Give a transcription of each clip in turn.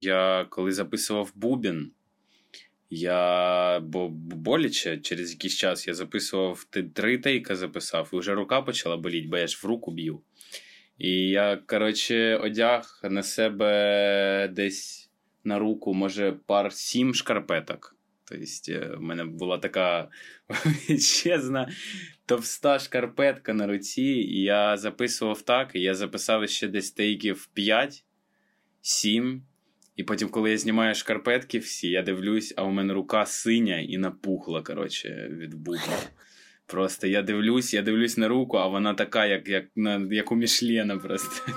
Я коли записував Бубін, я бо боляче через якийсь час я записував три тейка записав, і вже рука почала боліти, бо я ж в руку б'ю. І я, коротше, одяг на себе десь на руку, може, пар сім шкарпеток. Тобто, в мене була така величезна товста шкарпетка на руці, і я записував так, і я записав ще десь тейків 5, 7. І потім, коли я знімаю шкарпетки всі, я дивлюсь, а у мене рука синя і напухла, коротше, від бубна. Просто я дивлюсь, я дивлюсь на руку, а вона така, як як, на, як у Мішлена просто.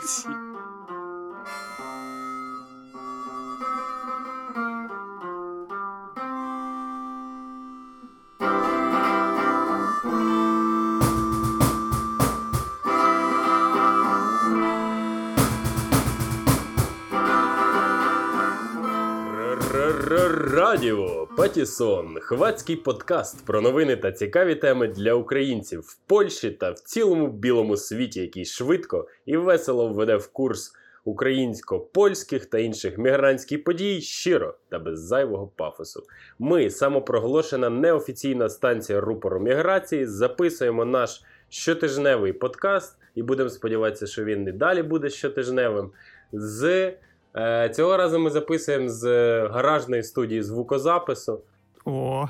Радіо Патісон, хвацький подкаст про новини та цікаві теми для українців в Польщі та в цілому білому світі, який швидко і весело введе в курс українсько-польських та інших мігрантських подій щиро та без зайвого пафосу. Ми, самопроголошена неофіційна станція рупору міграції, записуємо наш щотижневий подкаст і будемо сподіватися, що він і далі буде щотижневим. з... Е, цього разу ми записуємо з гаражної студії звукозапису. О.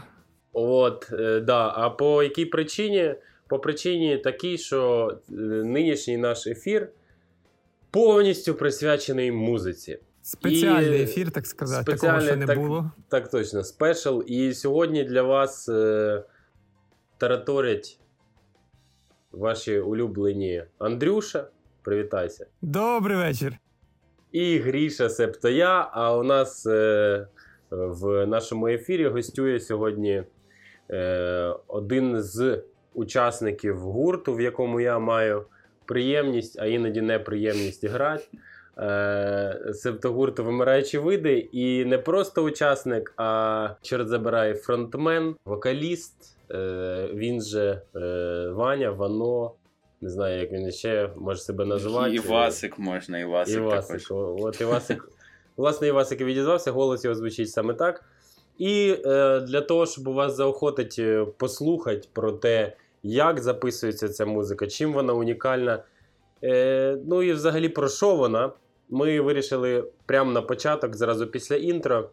От, е, да. А по якій причині? По причині такій, що е, нинішній наш ефір повністю присвячений музиці. Спеціальний і ефір, так сказати, такого ще не так, було. Так точно, спешл. І сьогодні для вас е, тараторять ваші улюблені Андрюша. Привітайся. Добрий вечір і Гріша Септо я. А у нас е, в нашому ефірі гостює сьогодні е, один з учасників гурту, в якому я маю приємність, а іноді неприємність грати. Е, Септогурту вимираючі види, і не просто учасник, а чорт забирає фронтмен, вокаліст. Е, він же е, Ваня, Вано, не знаю, як він ще може себе називати. Івасик можна, Івасик. Івасик. Також. От Івасик. Власне, Івасик відізвався, голос його звучить саме так. І е, для того, щоб вас заохотить е, послухати про те, як записується ця музика, чим вона унікальна. Е, Ну і взагалі про що вона, ми вирішили прямо на початок, зразу після інтро,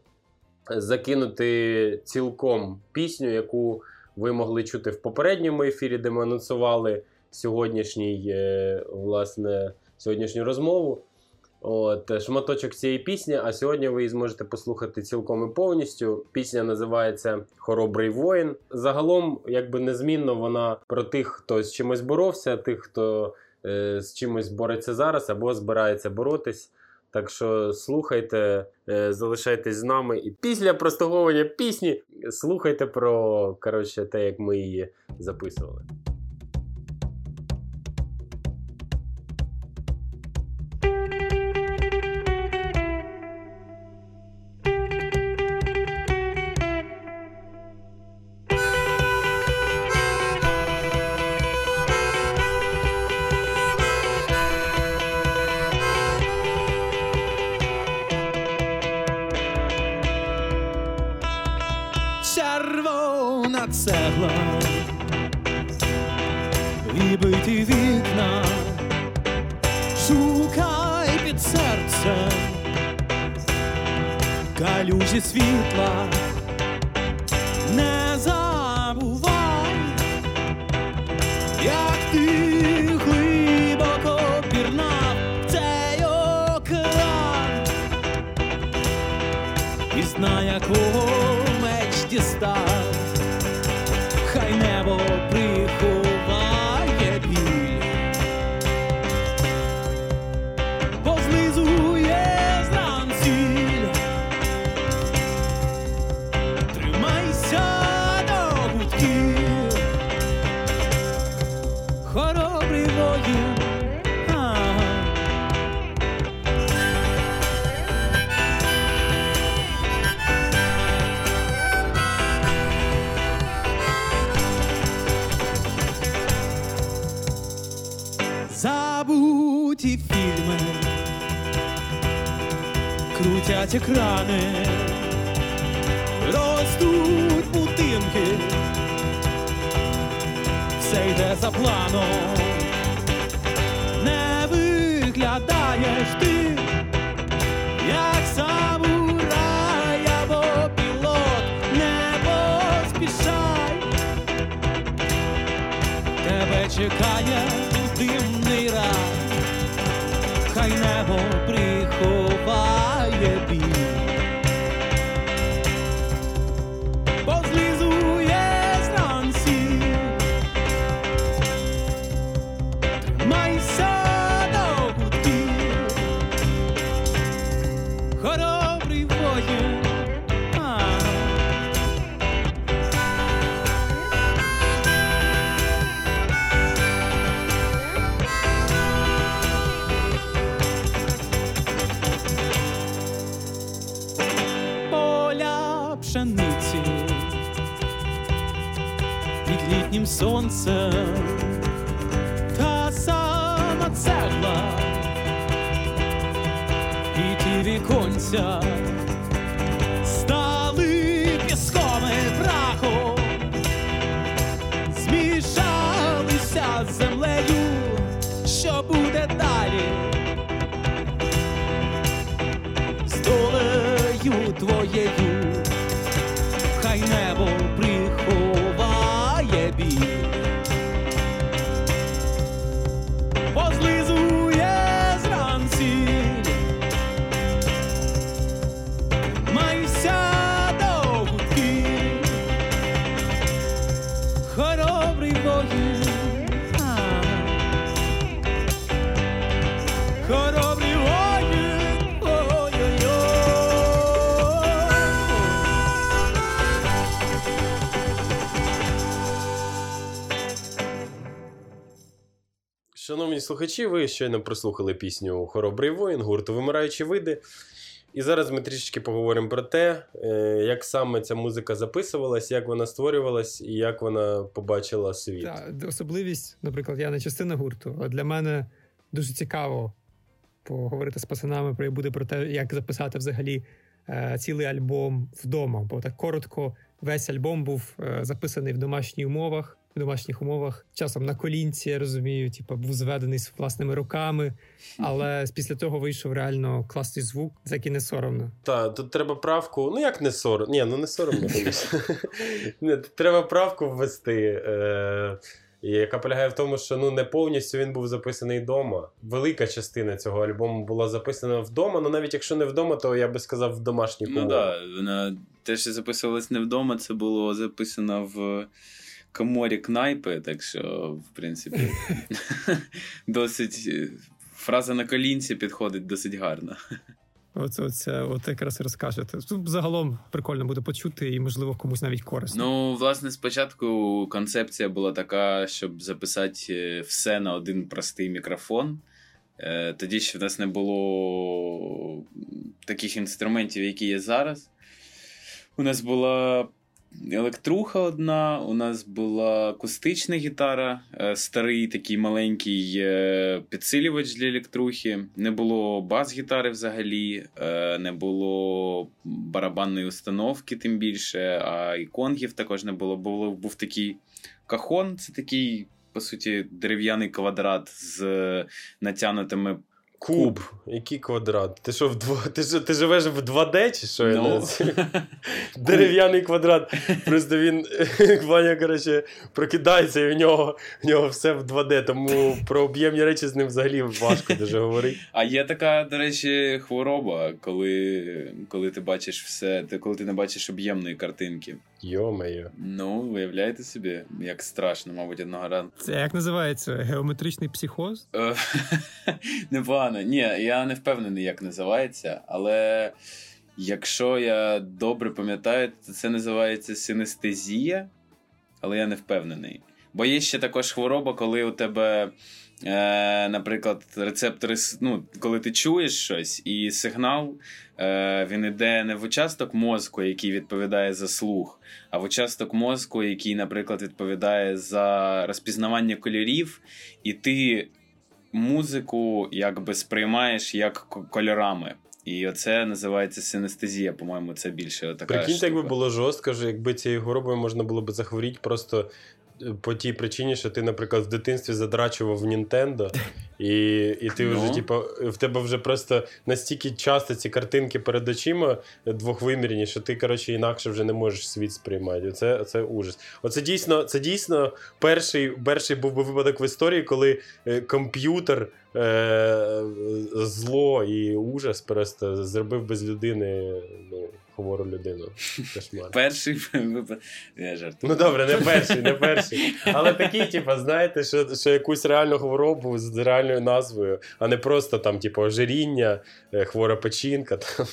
закинути цілком пісню, яку ви могли чути в попередньому ефірі, де ми анонсували сьогоднішній, е, власне, сьогоднішню розмову. От, Шматочок цієї пісні, а сьогодні ви її зможете послухати цілком і повністю. Пісня називається Хоробрий воїн. Загалом, якби незмінно, вона про тих, хто з чимось боровся, тих, хто е, з чимось бореться зараз або збирається боротись. Так що слухайте, е, залишайтесь з нами. І після прослуговування пісні слухайте про коротше, те, як ми її записували. 아직 그 안에 сонцем та сама цегла і ті віконця Шановні слухачі, ви щойно прослухали пісню Хоробрий воїн, гурту Вимираючі види. І зараз ми трішечки поговоримо про те, е, як саме ця музика записувалась, як вона створювалась і як вона побачила світ. Так, особливість, наприклад, я не частина гурту, але для мене дуже цікаво поговорити з пацанами про буде про те, як записати взагалі е, цілий альбом вдома. Бо так коротко, весь альбом був е, записаний в домашніх умовах. В домашніх умовах, часом на колінці, я розумію, типу, був зведений з власними руками, але після того вийшов реально класний звук, за який не соромно. Так, тут треба правку. Ну, як не соромно? Ні, ну не соромно, Треба правку ввести. Е- яка полягає в тому, що ну не повністю він був записаний вдома. Велика частина цього альбому була записана вдома. Ну навіть якщо не вдома, то я би сказав в домашніх Ну так, да, вона те, що записувалось не вдома, це було записано в коморі кнайпи, так що, в принципі, досить е, фраза на колінці підходить досить гарно. Оце, оце от якраз і розкажете. Тут загалом прикольно буде почути, і можливо комусь навіть корисно. Ну, власне, спочатку концепція була така, щоб записати е, все на один простий мікрофон. Е, Тоді ще в нас не було таких інструментів, які є зараз. У нас була електруха одна, у нас була акустична гітара, е, старий такий маленький е, підсилювач для електрухи. Не було бас-гітари взагалі, е, не було барабанної установки, тим більше, а і конгів також не було. було був такий кахон, це такий, по суті, дерев'яний квадрат з натягнутими. Куб. Який квадрат? Ти що, в дво... ти, що, ти живеш в 2D чи що? Я Ну, не- Дерев'яний квадрат. Просто він Ваня, коротше, прокидається, і в нього, в нього все в 2D, тому про об'ємні речі з ним взагалі важко дуже говорити. А є така, до речі, хвороба, коли, коли ти бачиш все, коли ти не бачиш об'ємної картинки. Йо-моє. Ну, виявляєте собі, як страшно, мабуть, одного ранку. Це як називається? Геометричний психоз? Е, Непогано. Ні, я не впевнений, як називається, але якщо я добре пам'ятаю, то це називається синестезія, але я не впевнений. Бо є ще також хвороба, коли у тебе, е, наприклад, рецептори, ну, коли ти чуєш щось, і сигнал е, він іде не в участок мозку, який відповідає за слух, а в участок мозку, який, наприклад, відповідає за розпізнавання кольорів, і ти музику якби сприймаєш як кольорами. І оце називається синестезія, по-моєму, це більше така. Прикиньте, штука. якби було жорстко, якби цією хворобою можна було б захворіти просто по тій причині, що ти, наприклад, в дитинстві задрачував в Нінтендо, і, і ти вже, Ну. типу, в тебе вже просто настільки часто ці картинки перед очима двохвимірні, що ти, коротше, інакше вже не можеш світ сприймати. Оце, це ужас. Оце дійсно, це дійсно перший, перший був би випадок в історії, коли е, комп'ютер. Е, зло і ужас просто зробив без людини ну, хвору людину. Кошмар. Перший випадок. Я жартую. Ну добре, не перший, не перший. Але такий, типу, знаєте, що, що якусь реальну хворобу з реальною назвою, а не просто там, типу, ожиріння, е, хвора печінка. Там,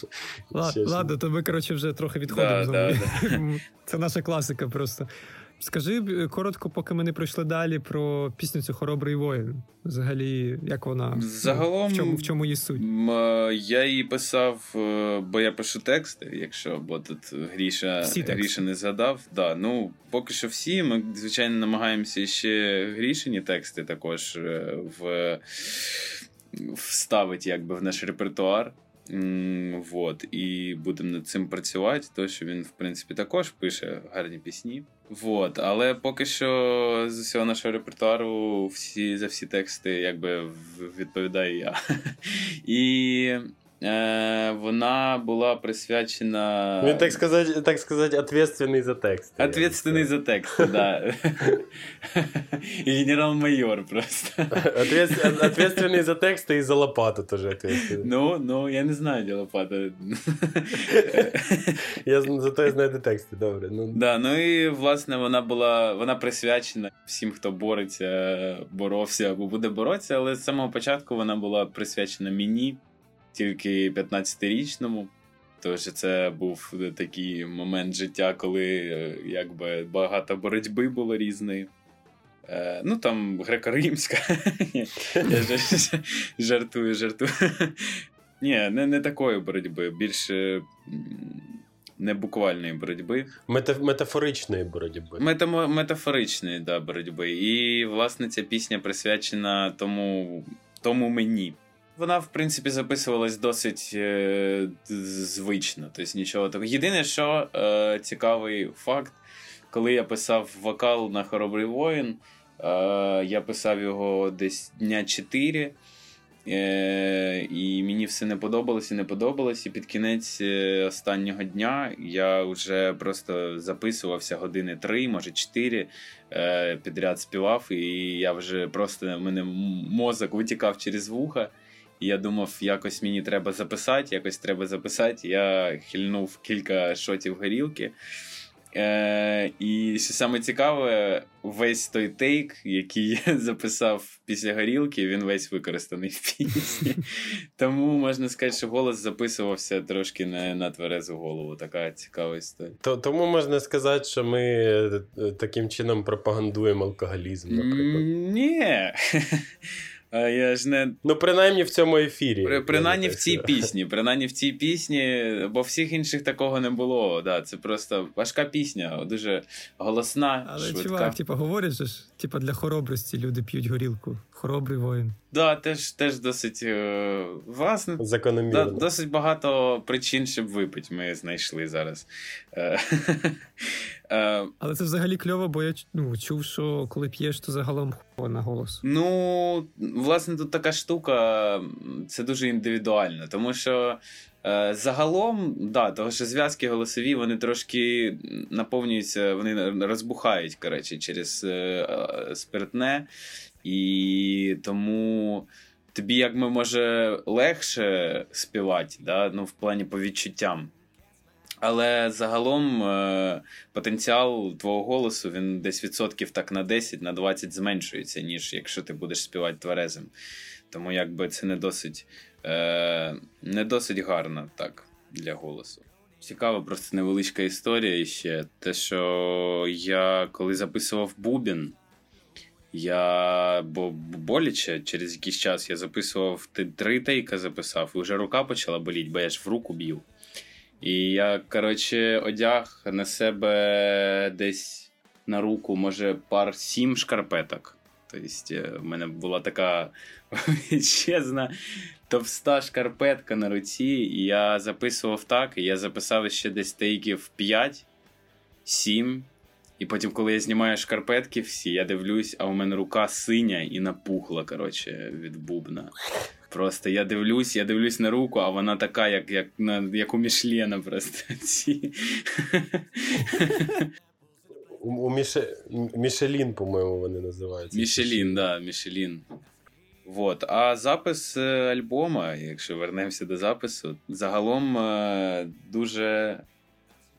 Ладно, то ми, коротше, вже трохи відходимо. Да, да, да, Це наша класика просто. Скажи е, коротко, поки ми не пройшли далі про пісню цю Хоробрий воїн. Взагалі, як вона Загалом- в чому в чому її суть? Е, Я її писав, е, бо я пишу тексти, якщо бо тут Гріша, Всі. Гріша не згадав. Да, ну, поки що всі. Ми, звичайно, намагаємося ще Грішині тексти також в, вставити якби, в наш репертуар. Вот, і будемо над цим працювати, тому що він, в принципі, також пише гарні пісні. Вот, але поки що з усього нашого репертуару всі, за всі тексти якби відповідаю я. І вона була присвячена. Він, так сказати, так сказати, ответственний за текст. Ответственний за текст, да. І генерал-майор просто. Ответ- Ответственний за тексти і за лопату теж ответственний. Ну, ну, я не знаю, де лопата. Я зато я знаю де тексти, добре. Ну, Да, ну і власне вона була вона присвячена всім, хто бореться, боровся або буде боротися, але з самого початку вона була присвячена мені, тільки 15-річному. Тому це був такий момент життя, коли е, якби багато боротьби було різної. Е, ну там греко-римська. Я жартую, жартую. Ні, не, не такої боротьби, більше не буквальної боротьби. мета- метафоричної боротьби. Метамо- метафоричної да, боротьби. І, власне, ця пісня присвячена тому, тому мені. Вона, в принципі, записувалась досить е, звично. Тобто нічого такого. Єдине, що е, цікавий факт, коли я писав вокал на Хоробрий воїн, е, я писав його десь дня 4. Е, і мені все не подобалось і не подобалось. І під кінець е, останнього дня я вже просто записувався години три, може чотири, е, підряд співав, і я вже просто в мене мозок витікав через вуха. І я думав, якось мені треба записати, якось треба записати. Я хильнув кілька шотів горілки. Е, і що саме цікаве, весь той тейк, який я записав після горілки, він весь використаний в пісні. Тому можна сказати, що голос записувався трошки не на тверезу голову. Така цікава історія. То, тому можна сказати, що ми е, таким чином пропагандуємо алкоголізм, наприклад. Ні. А я ж не Ну, принаймні в цьому ефірі. При, принаймні в цій пісні. Принаймні в цій пісні, бо всіх інших такого не було. Да, це просто важка пісня, дуже голосна, Але швидка. чувак, типу, говорять ж, типу, для хоробрості люди п'ють горілку. Хоробрий воїн. Да, теж, теж досить е, власне. Да, досить багато причин, щоб випити, ми знайшли зараз. Е, Але це взагалі кльово, бо я ну, чув, що коли п'єш, то загалом на голос. Ну, власне, тут така штука, це дуже індивідуально, тому що е, загалом, да, того, що зв'язки голосові, вони трошки наповнюються, вони розбухають коротше, через е, е, спиртне, і тому. Тобі, якби може легше співати, да? ну, в плані по відчуттям. Але загалом е, потенціал твого голосу він десь відсотків так на 10, на 20 зменшується, ніж якщо ти будеш співати тверезим. Тому якби це не досить, е, не досить гарно так для голосу. Цікава просто невеличка історія ще. Те, що я коли записував Бубін, я бо боляче через якийсь час я записував три тейка записав, і вже рука почала боліти, бо я ж в руку б'ю. І я, коротше, одяг на себе десь на руку, може, пар сім шкарпеток. Тобто, в мене була така величезна товста шкарпетка на руці, і я записував так, і я записав ще десь тейків 5, 7. І потім, коли я знімаю шкарпетки всі, я дивлюсь, а у мене рука синя і напухла, коротше, від бубна. Просто я дивлюсь, я дивлюсь на руку, а вона така, як як, на, як у Мішлена просто. У, у Міше... Мішелін, по-моєму, вони називаються. Мішелін, да, Мішелін. Вот. А запис е, альбома, якщо вернемося до запису, загалом е, дуже.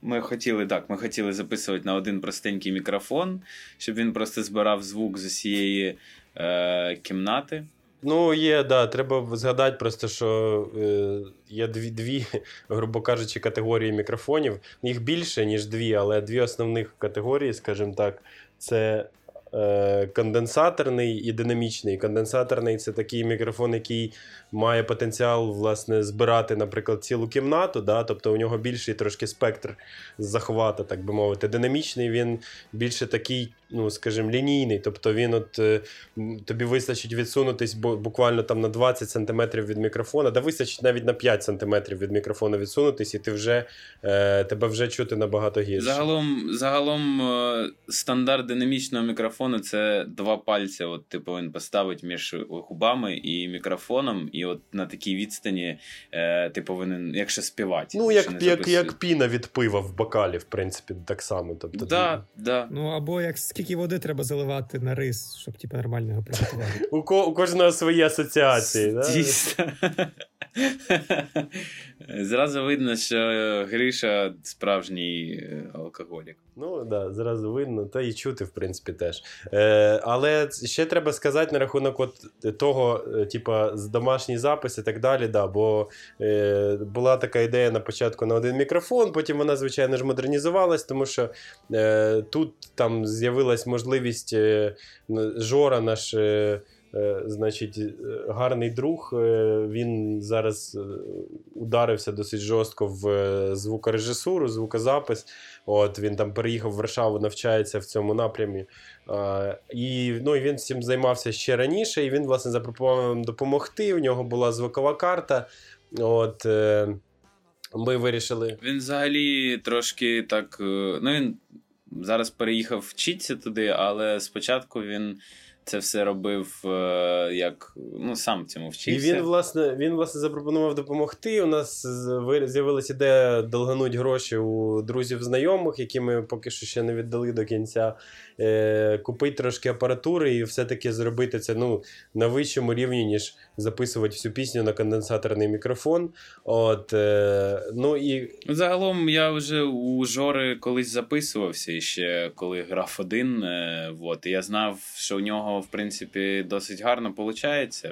Ми хотіли так, ми хотіли записувати на один простенький мікрофон, щоб він просто збирав звук з усієї е, кімнати. Ну, є, да. Треба згадати просто, що е, є дві, дві, грубо кажучи, категорії мікрофонів. Їх більше, ніж дві, але дві основних категорії, скажімо так, це е, конденсаторний і динамічний. Конденсаторний це такий мікрофон, який має потенціал власне, збирати, наприклад, цілу кімнату. Да? Тобто у нього більший трошки спектр захвату, так би мовити. Динамічний він більше такий ну, скажімо, лінійний. Тобто він от е, тобі вистачить відсунутись буквально там на 20 см від мікрофона, да вистачить навіть на 5 см від мікрофона відсунутись, і ти вже е, тебе вже чути набагато гірше. Загалом, загалом е, стандарт динамічного мікрофону це два пальці. От ти повинен поставити між губами і мікрофоном, і от на такій відстані е, ти повинен, якщо співати. Ну, як як, як піна від пива в бокалі, в принципі, так само. Тобто, да, ти... да. Ну або як скільки води треба заливати на рис, щоб типу, нормально його приготувати. У ко- у кожного свої асоціації. Дійсно. Зразу видно, що Гриша справжній е, алкоголік. Ну так, да, зразу видно, та і чути, в принципі, теж. Е, Але ще треба сказати на рахунок от того, е, типа, домашній запис і так далі. Да, Бо е, була така ідея на початку на один мікрофон, потім вона, звичайно ж, модернізувалась, тому що е, тут там з'явилась можливість е, Жора наш. Е, Е, значить, е, гарний друг. Е, він зараз ударився досить жорстко в звукорежисуру, звукозапис. От Він там переїхав в Варшаву, навчається в цьому напрямі. І ну, і він цим займався ще раніше. І він, власне, запропонував нам допомогти. У нього була звукова карта. От Ми вирішили. Він взагалі трошки так. Ну, він зараз переїхав вчитися туди, але спочатку він це все робив е, як ну сам цьому вчився. І він, власне, він, власне, запропонував допомогти. У нас з'явилася ідея долгануть гроші у друзів знайомих, які ми поки що ще не віддали до кінця. Е, Купити трошки апаратури і все-таки зробити це ну, на вищому рівні, ніж записувати всю пісню на конденсаторний мікрофон. От, е, ну і... Загалом я вже у Жори колись записувався ще коли грав один. Е, от, і я знав, що у нього в принципі досить гарно виходить.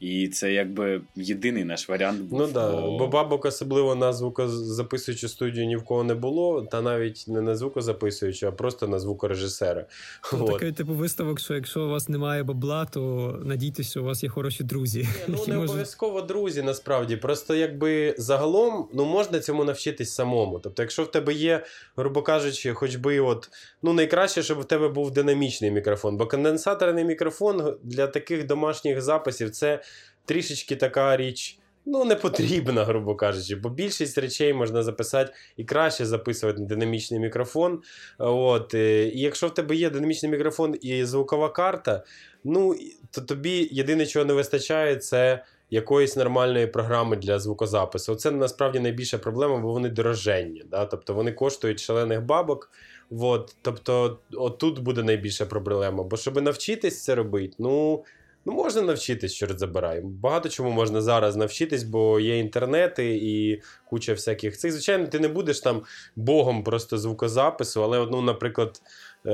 І це якби єдиний наш варіант. був. Ну да, бо... бо бабок особливо на звукозаписуючу студію ні в кого не було, та навіть не на звукозаписуючу, а просто на звукорежисера. Ну, Такий типу виставок, що якщо у вас немає бабла, то надійтесь, що у вас є хороші друзі. Ні, ну не може... обов'язково друзі, насправді. Просто якби загалом ну можна цьому навчитись самому. Тобто, якщо в тебе є, грубо кажучи, хоч би от ну найкраще, щоб в тебе був динамічний мікрофон, бо конденсаторний мікрофон для таких домашніх записів це трішечки така річ. Ну, не потрібна, грубо кажучи, бо більшість речей можна записати і краще записувати на динамічний мікрофон. От, е, І якщо в тебе є динамічний мікрофон і звукова карта, ну, то тобі єдине, чого не вистачає, це якоїсь нормальної програми для звукозапису. Це насправді найбільша проблема, бо вони дороженні. Да? Тобто вони коштують шалених бабок. От, Тобто, отут буде найбільша проблема. Бо щоб навчитись це робити, ну. Ну, можна навчитись, чорт забирай. Багато чому можна зараз навчитись, бо є інтернети і куча всяких цих. Звичайно, ти не будеш там богом просто звукозапису, але, ну, наприклад, е,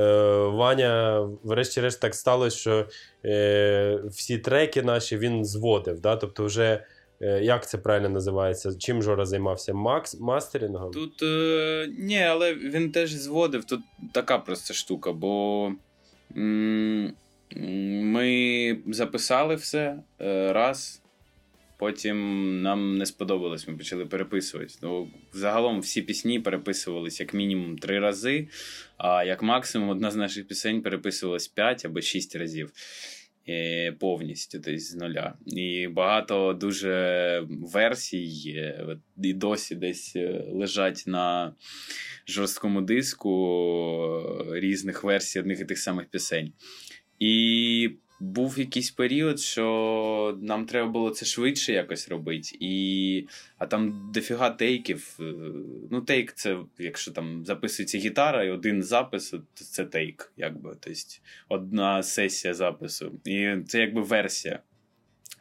Ваня, врешті-решт, так сталося, що е, всі треки наші він зводив. Да? Тобто, вже. Е, як це правильно називається? Чим Жора займався? Макс мастерингом? Тут е, ні, але він теж зводив. Тут така просто штука, бо м- ми записали все е, раз. потім нам не сподобалось, ми почали переписувати. Ну, Загалом всі пісні переписувались як мінімум три рази, а як максимум одна з наших пісень переписувалась п'ять або шість разів. Е, повністю десь з нуля. І багато дуже версій і досі десь е, лежать на жорсткому диску різних версій одних і тих самих пісень. І був якийсь період, що нам треба було це швидше якось робити. І... А там дофіга тейків. Ну, тейк це, якщо там записується гітара, і один запис, то це тейк, якби. Тобто одна сесія запису. І це якби версія.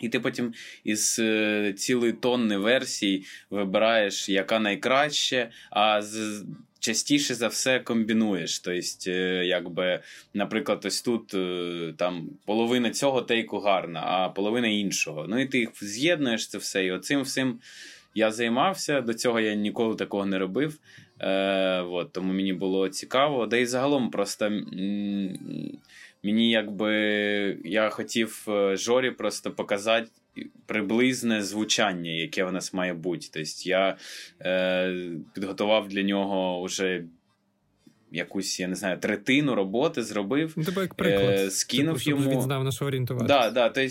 І ти потім із е, цілої тонни версій вибираєш, яка найкраще, а з частіше за все комбінуєш. Тобто, е, якби, наприклад, ось тут е, там половина цього тейку гарна, а половина іншого. Ну і ти їх з'єднуєш це все. І оцим всім я займався. До цього я ніколи такого не робив. Е, от, Тому мені було цікаво. Да і загалом просто. Мені якби я хотів е, Жорі просто показати приблизне звучання, яке в нас має бути. Тобто я е, підготував для нього вже якусь, я не знаю, третину роботи зробив. Ну, тебе як приклад. Е, скинув Типу, йому. Він знав на що орієнтуватися. Да, да, тобто,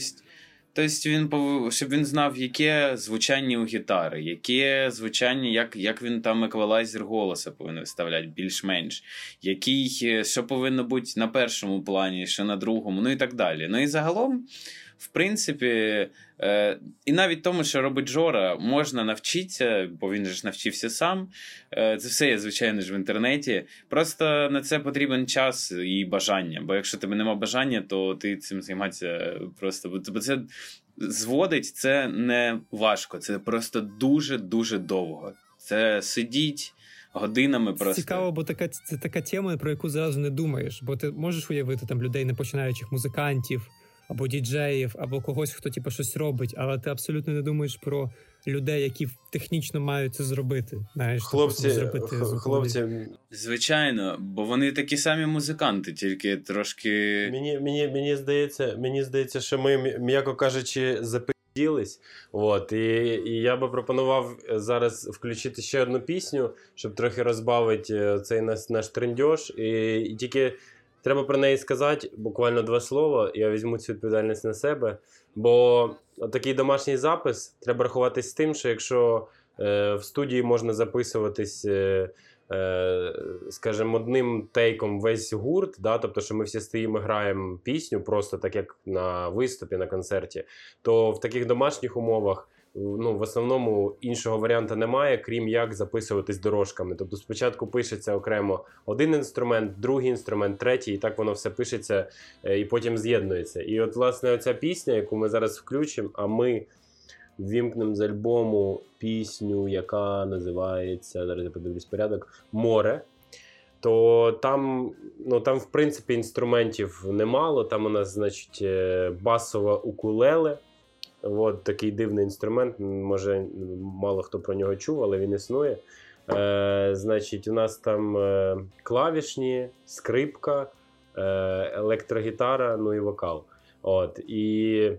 Тобто він щоб він знав, яке звучання у гітари, яке звучання, як як він там еквалайзер голоса повинен виставляти більш-менш, який, е, що повинно бути на першому плані, що на другому, ну і так далі. Ну і загалом в принципі, е, і навіть тому, що робить Жора, можна навчитися, бо він же ж навчився сам. Е, Це все є, звичайно ж, в інтернеті. Просто на це потрібен час і бажання. Бо якщо тебе нема бажання, то ти цим займатися просто. Бо це зводить це не важко, це просто дуже-дуже довго. Це сидіть. Годинами просто цікаво, бо така це така тема, про яку зразу не думаєш. Бо ти можеш уявити там людей, не починаючих музикантів, або діджеїв, або когось, хто типу, щось робить, але ти абсолютно не думаєш про людей, які технічно мають це зробити. Знаєш, Хлопці, зробити хлопці, звичайно, бо вони такі самі музиканти, тільки трошки. Мені мені, мені здається, мені здається, що ми, м'яко кажучи, запиділись. От, і, і я би пропонував зараз включити ще одну пісню, щоб трохи розбавити е, цей наш наш трендьош. І, і тільки. Треба про неї сказати буквально два слова. Я візьму цю відповідальність на себе. Бо такий домашній запис треба рахуватись з тим, що якщо е, в студії можна записуватись, е, е, скажімо, одним тейком весь гурт, да, тобто, що ми всі стоїмо, граємо пісню, просто так як на виступі, на концерті, то в таких домашніх умовах ну, в основному іншого варіанту немає, крім як записуватись дорожками. Тобто спочатку пишеться окремо один інструмент, другий інструмент, третій, і так воно все пишеться е, і потім з'єднується. І от, власне, оця пісня, яку ми зараз включимо, а ми вімкнемо з альбому пісню, яка називається, зараз я подивлюсь порядок, Море. То там, ну там, в принципі, інструментів немало. Там у нас, значить, е, басова укулеле. От такий дивний інструмент. Може, мало хто про нього чув, але він існує. Е, Значить, у нас там е, клавішні, скрипка, е, електрогітара, ну і вокал. От, І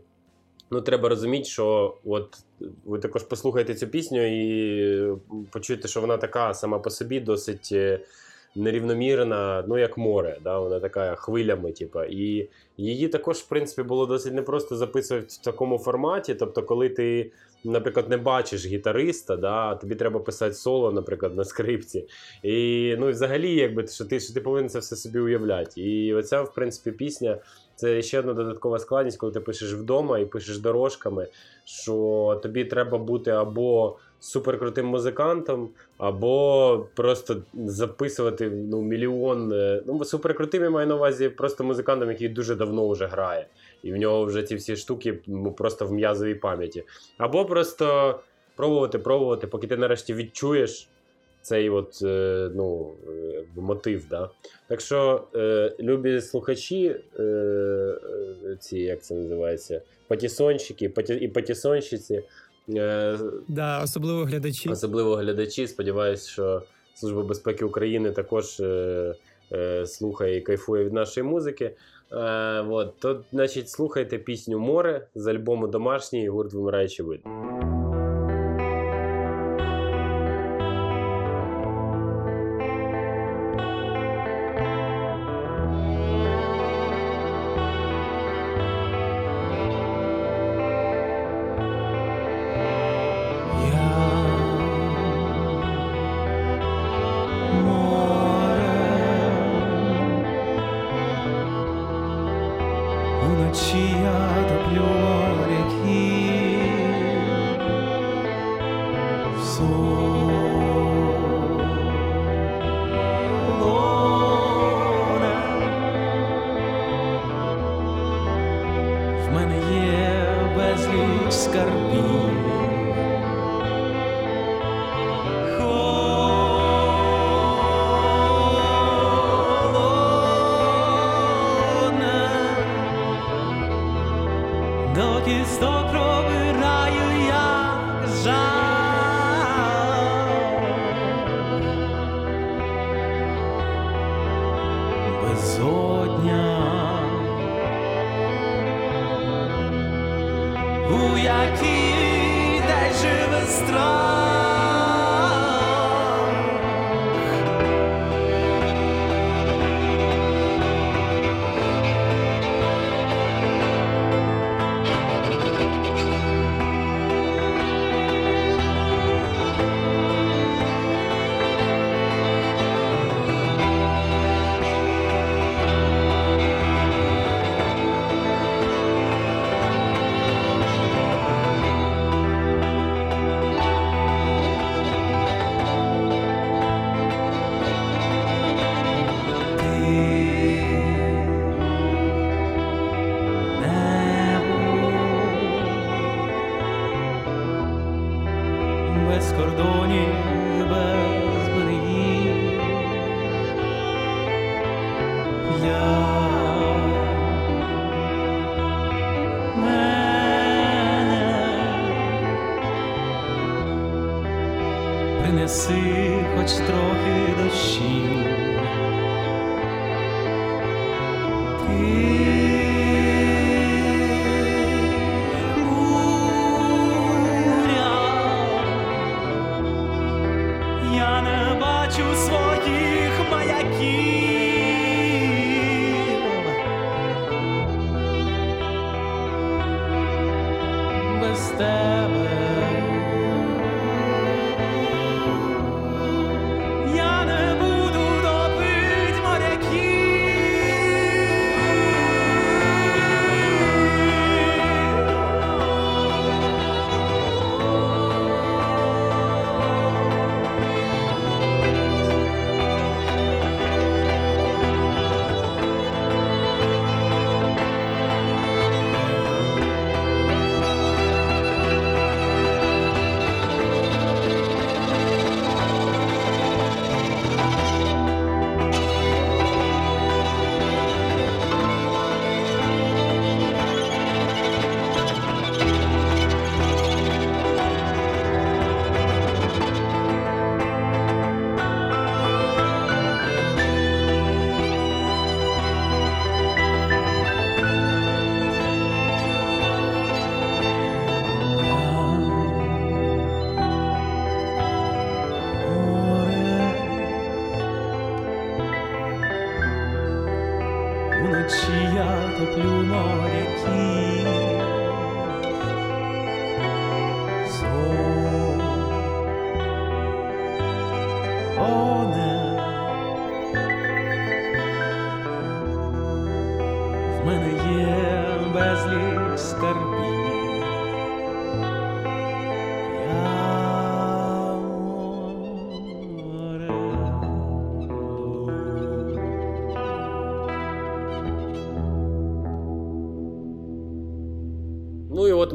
ну, треба розуміти, що от ви також послухаєте цю пісню і почуєте, що вона така сама по собі досить. Нерівномірна, ну як море. Да? Вона така хвилями. Типу. І її також, в принципі, було досить непросто записувати в такому форматі. Тобто, коли ти, наприклад, не бачиш гітариста, да? тобі треба писати соло, наприклад, на скрипці. І ну, взагалі, якби що ти що ти повинен це все собі уявляти. І оця, в принципі, пісня. Це ще одна додаткова складність, коли ти пишеш вдома і пишеш дорожками, що тобі треба бути або суперкрутим музикантом, або просто записувати ну, мільйон. Е, ну, суперкрутим я маю на увазі просто музикантом, який дуже давно вже грає. І в нього вже ці всі штуки ну, просто в м'язовій пам'яті. Або просто пробувати, пробувати, поки ти нарешті відчуєш. Цей от, е, ну, е, мотив. Да? Так що, любі слухачі, ці, як це називається, патісонщики паті, і патісонщиці, да, Особливо глядачі. Особливо глядачі. Сподіваюсь, що Служба безпеки України також е, е, слухає і кайфує від нашої музики. Е, от, то, значить, слухайте пісню Море з альбому Домашній гурт Вимираючи вид. Страх.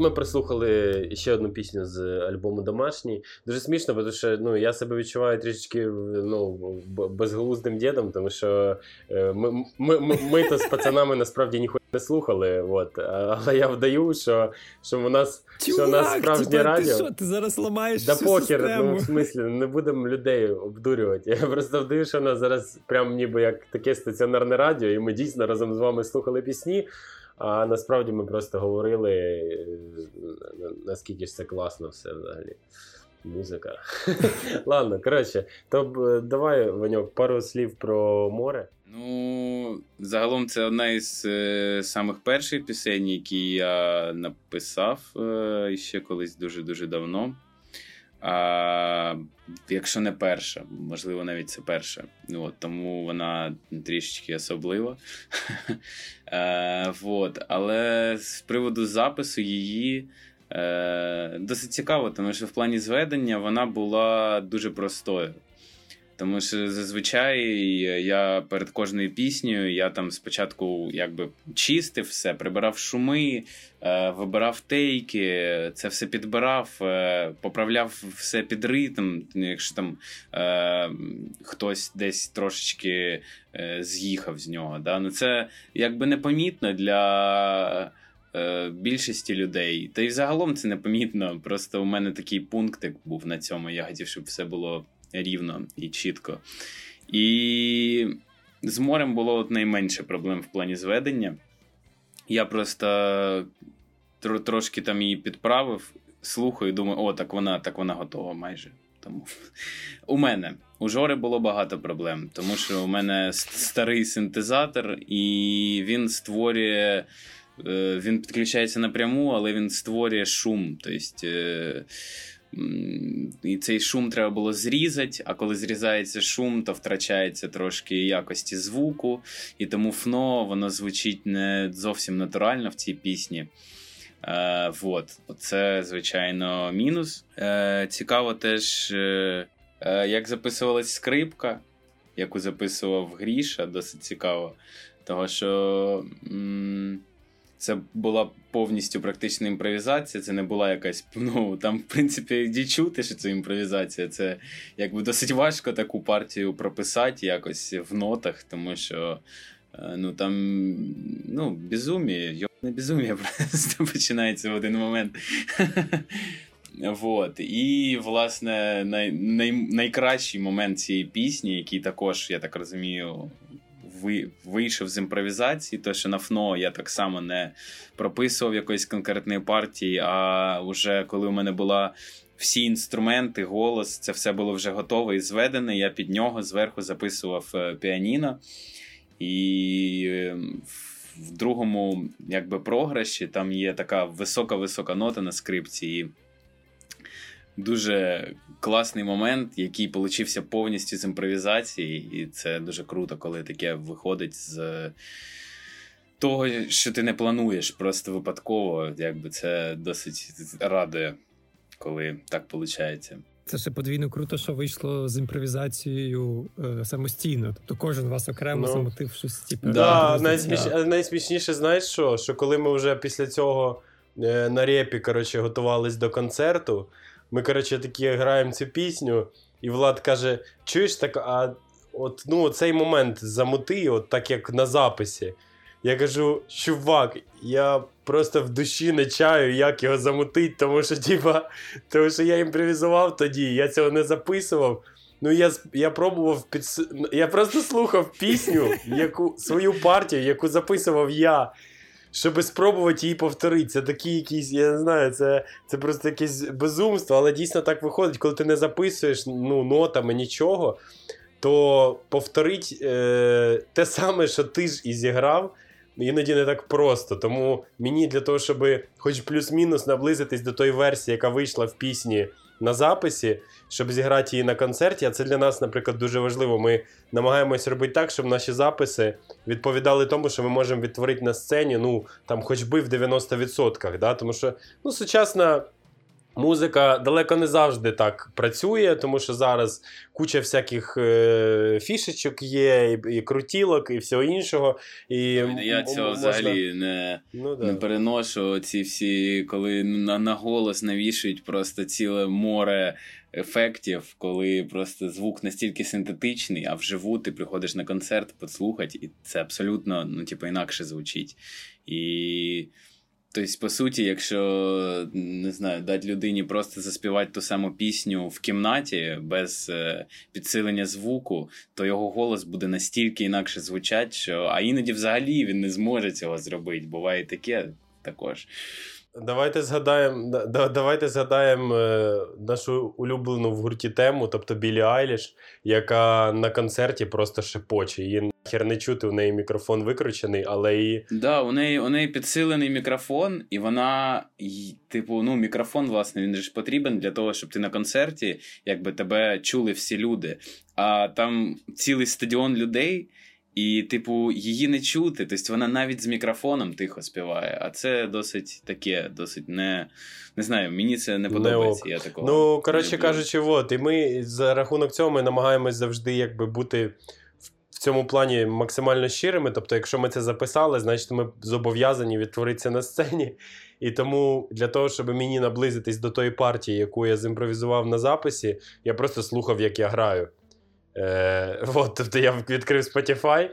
Ми прислухали ще одну пісню з альбому Домашній. Дуже смішно, тому що ну, я себе відчуваю трішечки ну, безглуздим дідом, тому що е, ми, ми, ми, ми то з пацанами насправді ніхуя не слухали, от, але я вдаю, що що у нас Чувак, що у нас справжнє типа, радіо. Ти що, ти зараз ламаєш Да всю покер, систему. ну в смислі, не будемо людей обдурювати. Я просто вдаю, що у нас зараз прям ніби як таке стаціонарне радіо, і ми дійсно разом з вами слухали пісні. А насправді ми просто говорили, е, наскільки ж це класно все взагалі. Музика. Ладно, коротше, то давай, Ваньок, пару слів про море. Ну, загалом, це одна із е, самих перших пісень, які я написав е, ще колись дуже-дуже давно. А якщо не перша, можливо, навіть це перша. Ну, от, Тому вона трішечки особлива. е, вот. Але з приводу запису її. Е, Досить цікаво, тому що в плані зведення вона була дуже простою. Тому що зазвичай я перед кожною піснею я там спочатку якби чистив все, прибирав шуми, е, вибирав тейки, це все підбирав, е, поправляв все під ритм. Якщо там е, хтось десь трошечки е, з'їхав з нього. Да? Ну Це якби непомітно для. Е, більшості людей, та й загалом це непомітно. Просто у мене такий пунктик був на цьому. Я хотів, щоб все було рівно і чітко. І з морем було от найменше проблем в плані зведення. Я просто трошки там її підправив, слухаю, думаю, о, так вона так вона готова майже. Тому у мене у Жори було багато проблем, тому що у мене старий синтезатор, і він створює. Е, він підключається напряму, але він створює шум. Тобто, і цей шум треба було зрізати, а коли зрізається шум, то втрачається трошки якості звуку, і тому фно воно звучить не зовсім натурально в цій пісні. Е, вот. Це, звичайно, мінус. Е, Цікаво теж, е, як записувалась скрипка, яку записував Гріша, досить цікаво. Того що. М- це була повністю практична імпровізація. Це не була якась. Ну там, в принципі, дічути, що це імпровізація. Це якби досить важко таку партію прописати якось в нотах, тому що е, ну там ну, безумі, не безумія просто починається в один момент. Вот. І, власне, най, най, найкращий момент цієї пісні, який також, я так розумію, вийшов з імпровізації, то що на ФНО я так само не прописував якоїсь конкретної партії. А вже коли у мене була всі інструменти, голос, це все було вже готове і зведене. Я під нього зверху записував е, піаніно. І ем, в другому якби програші там є така висока-висока нота на скрипці. І дуже класний момент, який получився повністю з імпровізації, і це дуже круто, коли таке виходить з того, що ти не плануєш, просто випадково. Якби це досить радує, коли так виходить. Це ще подвійно круто, що вийшло з імпровізацією е, самостійно. Тобто кожен вас окремо ну, замотив щось типу. Да, найсміш... Найсмішніше, знаєш що? Що коли ми вже після цього е, на репі коротше, готувались до концерту, ми, коротше, такі граємо цю пісню, і Влад каже: чуєш так, а от ну, цей момент замути, от так як на записі. Я кажу, чувак, я просто в душі не чаю, як його замутить, тому що типа, тому що я імпровізував тоді, я цього не записував. Ну, я я пробував під... Я просто слухав пісню, яку свою партію, яку записував я щоб спробувати її повторити. Це такі якісь, я не знаю, це це просто якесь безумство, але дійсно так виходить, коли ти не записуєш ну, нотами нічого, то повторить е, те саме, що ти ж і зіграв. Іноді не так просто. Тому мені для того, щоб хоч плюс-мінус наблизитись до тої версії, яка вийшла в пісні на записі, щоб зіграти її на концерті. А це для нас, наприклад, дуже важливо. Ми намагаємось робити так, щоб наші записи відповідали тому, що ми можемо відтворити на сцені, ну там, хоч би в 90%. Да? Тому що ну, сучасна Музика далеко не завжди так працює, тому що зараз куча всяких е, фішечок є, і, і крутілок, і всього іншого. І Я цього можна... взагалі не ну, да. не переношу. Ці всі, коли на, на голос навішують просто ціле море ефектів, коли просто звук настільки синтетичний, а вживу ти приходиш на концерт послухати, і це абсолютно ну, типу, інакше звучить. І. Тобто, по суті, якщо не знаю, дати людині просто заспівати ту саму пісню в кімнаті без е, підсилення звуку, то його голос буде настільки інакше звучати, що а іноді взагалі він не зможе цього зробити. Буває таке також. Давайте згадаємо да, давайте згадаємо е, нашу улюблену в гурті тему, тобто Білі Айліш, яка на концерті просто шепоче. Її нахер не чути, у неї мікрофон викручений, але і. Да, у неї у неї підсилений мікрофон, і вона, типу, ну, мікрофон, власне, він ж потрібен для того, щоб ти на концерті, якби тебе чули всі люди. А там цілий стадіон людей. І, типу, її не чути. Тобто вона навіть з мікрофоном тихо співає. А це досить таке, досить не не знаю, мені це не подобається. Не я такого Ну, коротше кажучи, от, і ми за рахунок цього ми намагаємось завжди якби бути цьому плані максимально щирими. Тобто, якщо ми це записали, значить ми зобов'язані відтворитися на сцені. І тому для того, щоб мені наблизитись до тої партії, яку я зімпровізував на записі, я просто слухав, як я граю. Е, от, Тобто я відкрив Spotify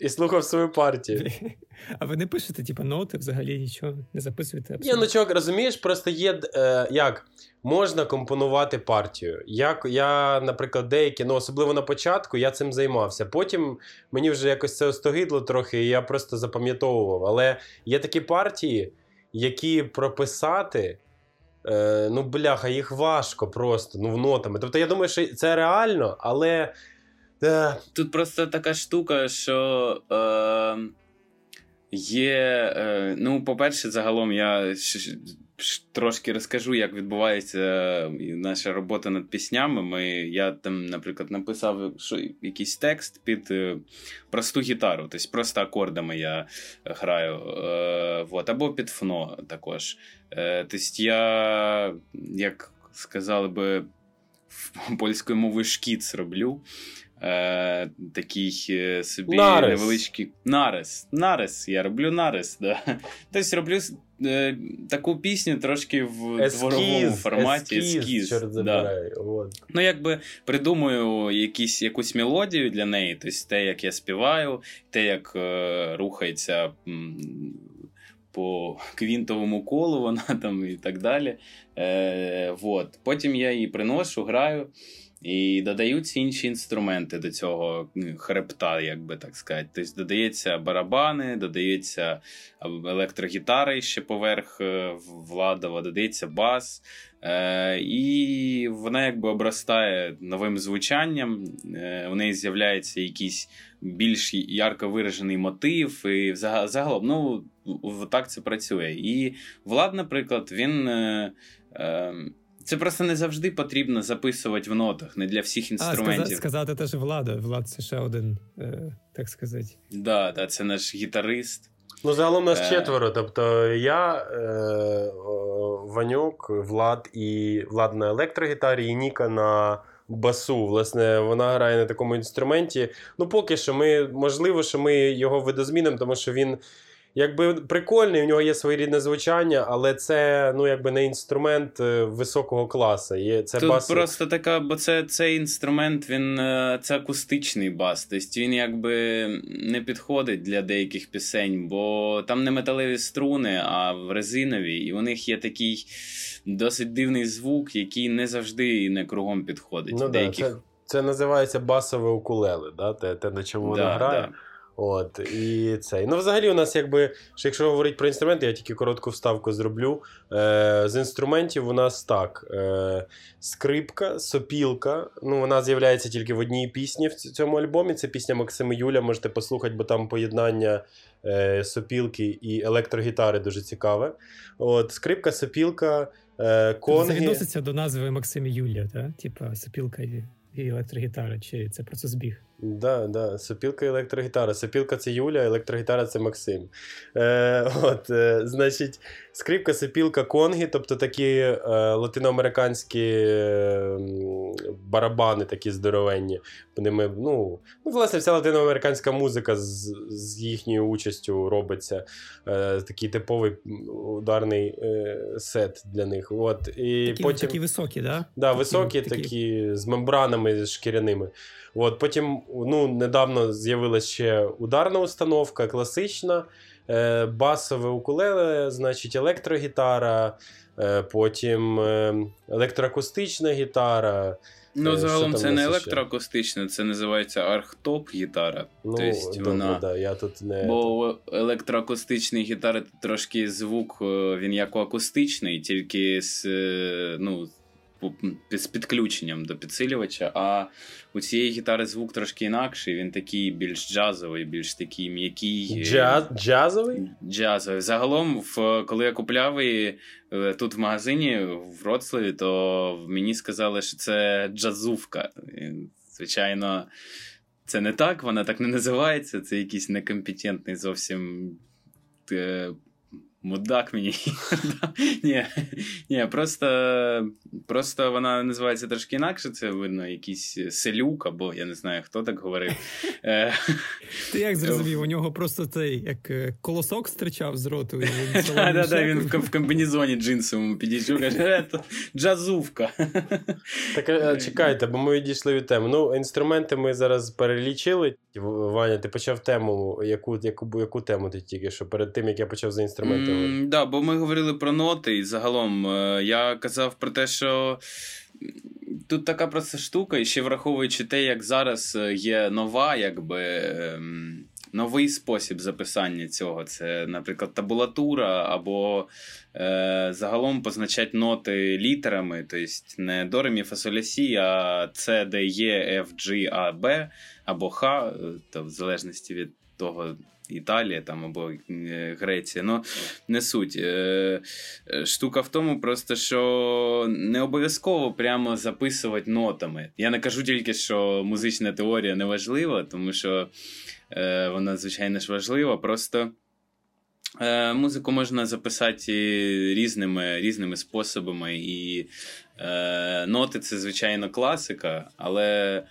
і, слухав свою партію. А ви не пишете, типу, ноти взагалі нічого не записуєте? Ні, ну чувак, розумієш, просто є е, як можна компонувати партію. Як я, наприклад, деякі, ну особливо на початку, я цим займався. Потім мені вже якось це остогидло трохи, і я просто запам'ятовував. Але є такі партії, які прописати. Е, Ну, бляха, їх важко просто, ну, в нотами. Тобто, я думаю, що це реально, але. Е... Тут просто така штука, що. Е... Є, ну, по-перше, загалом я трошки розкажу, як відбувається наша робота над піснями. Ми, Я там, наприклад, написав що, якийсь текст під е, просту гітару, тобто просто акордами я граю. Е, вот, Або під фно також. Е, тобто я, як сказали би, польською мовою шкіц роблю е, такий е, собі нарис. невеличкий нарис. Нарис. Я роблю нарис. Да. Тобто роблю е, таку пісню трошки в ескіз, дворовому форматі. Ескіз, ескіз чорт да. Ну, якби придумую якісь, якусь мелодію для неї, тобто те, як я співаю, те, як е, рухається. М- по квінтовому колу вона там і так далі. Е, вот. Потім я її приношу, граю. І додаються інші інструменти до цього хребта, як би так сказати. Тобто додається барабани, додається електрогітари ще поверх е, Владова, додається бас. Е, І вона якби обростає новим звучанням. Е, У неї з'являється якийсь більш ярко виражений мотив. І загалом ну, так це працює. І Влад, наприклад, він. Це просто не завжди потрібно записувати в нотах, не для всіх інструментів. А, сказати, сказати теж влада. Влад це ще один, е, так сказати. Да, да, це наш гітарист. Ну, загалом нас е... четверо. Тобто я, е, Ванюк, Влад і Влад на електрогітарі, і Ніка на басу. Власне, вона грає на такому інструменті. Ну, поки що, ми, можливо, що ми його видозмінимо, тому що він якби прикольний, у нього є своєрідне звучання, але це ну якби не інструмент е, високого класу. Є, це Тут бас... просто така, бо це цей інструмент, він е, це акустичний бас. Тобто він якби не підходить для деяких пісень, бо там не металеві струни, а резинові, і у них є такий досить дивний звук, який не завжди і не кругом підходить. Ну, деяких... да, Це це називається басове укулеле, да? те, те на чому вона грає. Да. От, і цей. Ну, взагалі, у нас, якби, що якщо говорити про інструменти, я тільки коротку вставку зроблю. Е, З інструментів у нас так: е, скрипка, сопілка. Ну, Вона з'являється тільки в одній пісні в цьому альбомі. Це пісня Максима Юля. Можете послухати, бо там поєднання е, сопілки і електрогітари дуже цікаве. От, Скрипка, сопілка, е, конги. Це відноситься до назви Максима Юля, так? Типа сопілка і електрогітара, чи це просто збіг? Да, да. Сопілка і електрогітара. Сопілка це Юля, електрогітара це Максим. Е, от, е, Значить, скрипка, сопілка, конги, тобто такі е, латиноамериканські е, барабани, такі здоровенні. Вони ми, ну, ну, власне, вся латиноамериканська музика з, з їхньою участю робиться. Е, такий типовий ударний е, сет для них. От, і Такі, потім... такі високі, да? Да, високі, такі. такі з мембранами шкіряними. От, потім ну, недавно з'явилася ще ударна установка, класична, е, басове укулеле, значить, електрогітара, е, потім е, електроакустична гітара. Ну, Е, загалом це не електроакустична, це називається архтоп гітара. Ну, Тобто вона- да, я тут не. Бо електроакустичні гітари трошки звук, е, він як акустичний, тільки з, ну, з підключенням до підсилювача. А у цієї гітари звук трошки інакший, він такий більш джазовий, більш такий м'який. е, Джаз, джазовий? Джазовий. Загалом, в, коли я купляв її е, тут в магазині в Вроцлаві, то мені сказали, що це джазувка. І, Звичайно, це не так, вона так не називається. Це якийсь некомпетентний зовсім е, мудак мені. ні, ні, просто, просто вона називається трошки інакше. Це видно, якийсь селюк, або я не знаю, хто так говорив. Е, Ти як зрозумів, у нього просто цей як е, колосок стричав з роту. він Так, да, да, він в, комбінезоні джинсовому підійшов, каже, «Е, джазувка. Так чекайте, бо ми відійшли від теми. Ну, інструменти ми зараз перелічили. Ваня, ти почав тему. Яку, яку, яку тему ти тільки що перед тим, як я почав за інструменти говорити? Да, бо ми говорили про ноти, і загалом е, я казав про те, що. Тут така проста штука, і ще враховуючи те, як зараз е, є нова, якби ем, новий спосіб записання цього. Це, наприклад, табулатура, або е, загалом позначати ноти літерами, тобто не до, ре, мі, фа, соль, ля, сі, а С, Д, Е, Ф, G, А, Б або Х, е, то в залежності від того. Італія там або е, Греція. Ну, не суть. Е, е, Штука в тому, просто що не обов'язково прямо записувати нотами. Я не кажу тільки, що музична теорія не важлива, тому що вона, звичайно ж, важлива. Просто е, музику можна записати різними, різними способами. І е, ноти це, звичайно, класика, але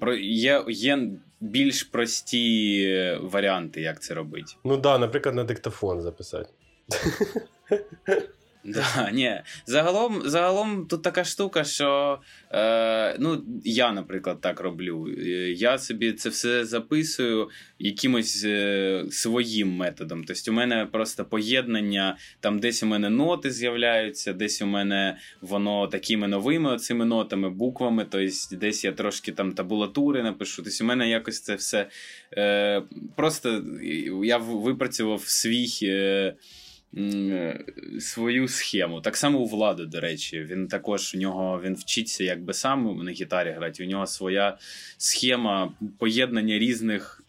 про, є, є більш прості варіанти, як це робити. Ну так, да, наприклад, на диктофон записати. Да, ні. Загалом, загалом тут така штука, що е, ну, я, наприклад, так роблю. Е, Я собі це все записую якимось е, своїм методом. Тобто, у мене просто поєднання, там десь у мене ноти з'являються, десь у мене воно такими новими оцими нотами, буквами, тобто десь я трошки там табулатури напишу. Тобто, у мене якось це все е, просто я випрацював свій. Е, свою схему. Так само у влади, до речі. Він також у нього він вчиться якби сам на гітарі грати. У нього своя схема поєднання різних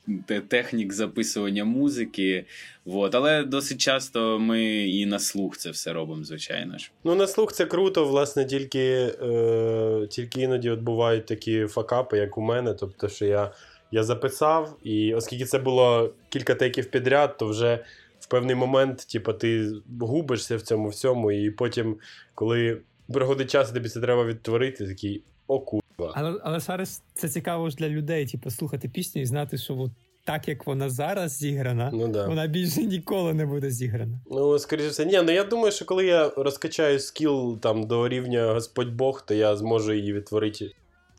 технік записування музики. Вот. Але досить часто ми і на слух це все робимо, звичайно ж. Ну, на слух це круто, власне, тільки, е, тільки іноді от бувають такі факапи, як у мене. Тобто, що я, я записав, і оскільки це було кілька тейків підряд, то вже в певний момент, типу, ти губишся в цьому всьому, і потім, коли приходить час, тобі це треба відтворити, такий о курва. Але, але зараз це цікаво ж для людей, типу, слухати пісню і знати, що от так як вона зараз зіграна, Ну да. вона більше ніколи не буде зіграна. Ну, скоріше все, ні, ну я думаю, що коли я розкачаю скіл там до рівня Господь Бог, то я зможу її відтворити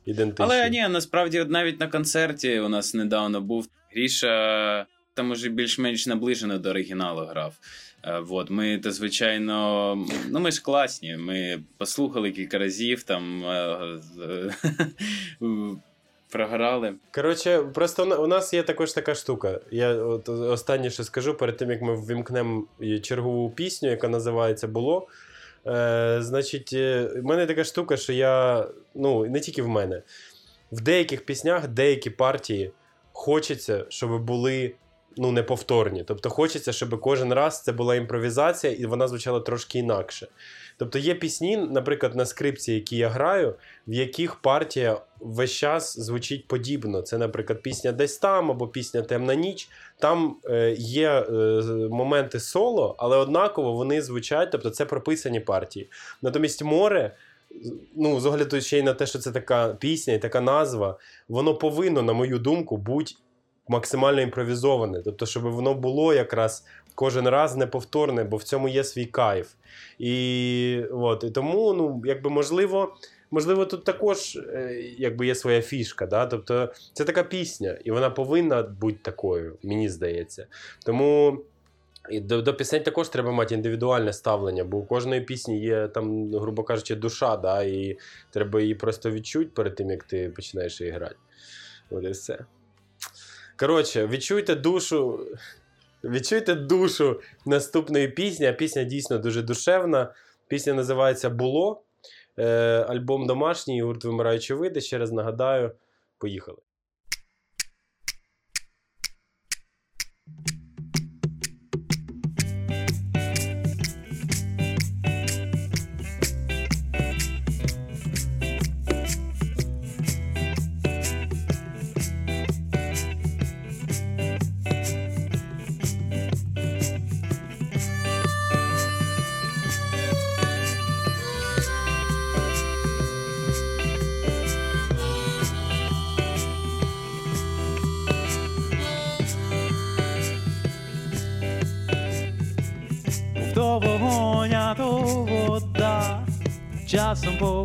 ідентично. Але ні, насправді, навіть на концерті у нас недавно був Гріша, там уже більш-менш наближено до оригіналу грав. Е, Вот, ми то, звичайно, ну ми ж класні. Ми послухали кілька разів там. е, е, Програли. Коротше, просто у нас є також така штука. Я от останнє що скажу перед тим, як ми ввімкнемо чергову пісню, яка називається Було. Е, значить, в мене така штука, що я. Ну, не тільки в мене. В деяких піснях деякі партії хочеться, щоб були ну, неповторні. Тобто хочеться, щоб кожен раз це була імпровізація, і вона звучала трошки інакше. Тобто є пісні, наприклад, на скрипці, які я граю, в яких партія весь час звучить подібно. Це, наприклад, пісня десь там або пісня Темна ніч. Там е, є е, моменти соло, але однаково вони звучать, тобто це прописані партії. Натомість море. Ну, з огляду ще й на те, що це така пісня і така назва, воно повинно, на мою думку, бути максимально імпровізоване. Тобто, щоб воно було якраз кожен раз неповторне, бо в цьому є свій кайф. І от, і тому, ну, якби можливо, можливо, тут також е, якби є своя фішка. Да? Тобто, це така пісня, і вона повинна бути такою, мені здається. Тому. І до, до пісень також треба мати індивідуальне ставлення, бо у кожної пісні є там, грубо кажучи, душа, да, і треба її просто відчути перед тим, як ти починаєш її грати. От і все. Коротше, відчуйте душу. Відчуйте душу наступної пісні. Пісня дійсно дуже душевна. Пісня називається Було. Е, Альбом домашній, гурт вимираючи види. Ще раз нагадаю, поїхали.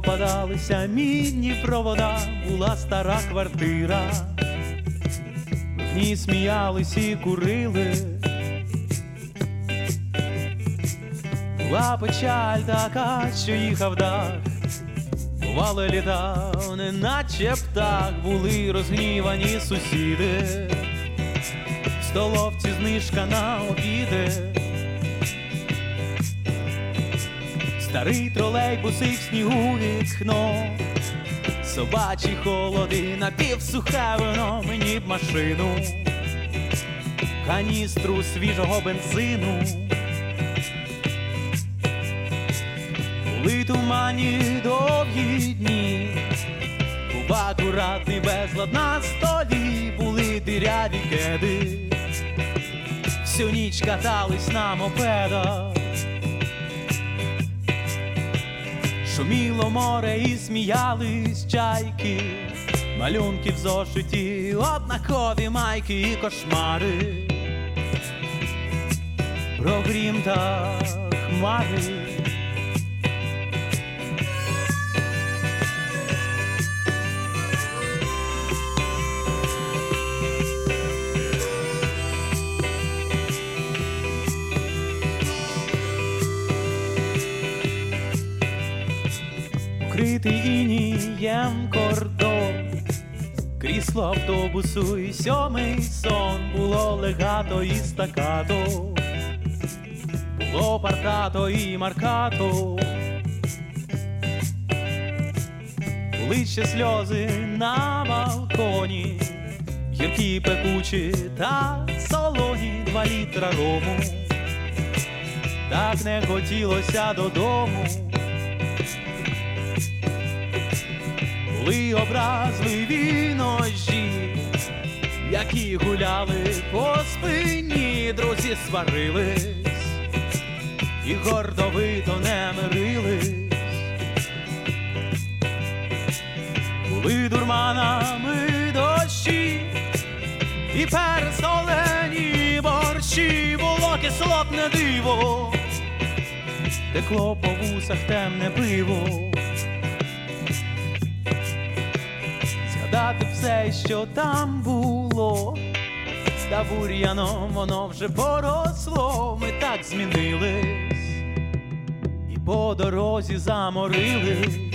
Попадалися мінні провода, була стара квартира, в ній сміялись і курили. Була печаль така, що їхав дах, бувало літав, неначе птах, були розгнівані сусіди, столовці знижка на обіди. Старий тролейбус і в снігу вікно, собачі холоди, напівсухе вино, мені б машину, каністру свіжого бензину. Були тумані довгі дні, був акуратний безлад на столі, були диряві кеди, всю ніч катались на мопедах. Шуміло море і сміялись чайки, малюнки в зошиті, однакові майки і кошмари, про грім та хмари. Крісло автобусу і сьомий. Сон було легато і стакато, було партато і маркато, були ще сльози на балконі, гіркі пекучі та солоні. Два літра рому, так не хотілося додому. Були образливі ножі, які гуляли по спині, друзі сварились і гордовито не мирились, були дурманами дощі і пересолені борщі, було кислотне диво, текло по вусах темне пиво. Згадати все, що там було, та бур'яном воно вже поросло, ми так змінились, і по дорозі заморились.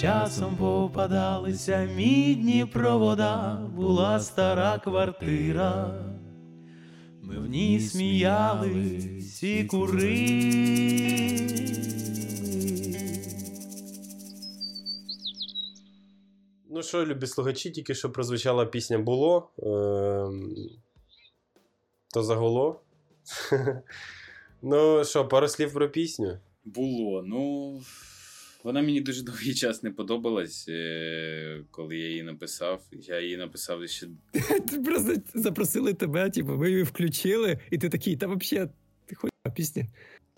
Часом попадалися мідні провода, була стара квартира. Ми в ній сміялись і курили. Ну що, любі слухачі, тільки що прозвучала пісня було. Ем... То загуло. ну що, пару слів про пісню. Було. Ну, вона мені дуже довгий час не подобалась, е, коли я її написав. Я її написав ще. Просто запросили тебе, типу, ми її включили, і ти такий, та взагалі, ти хуйна пісня.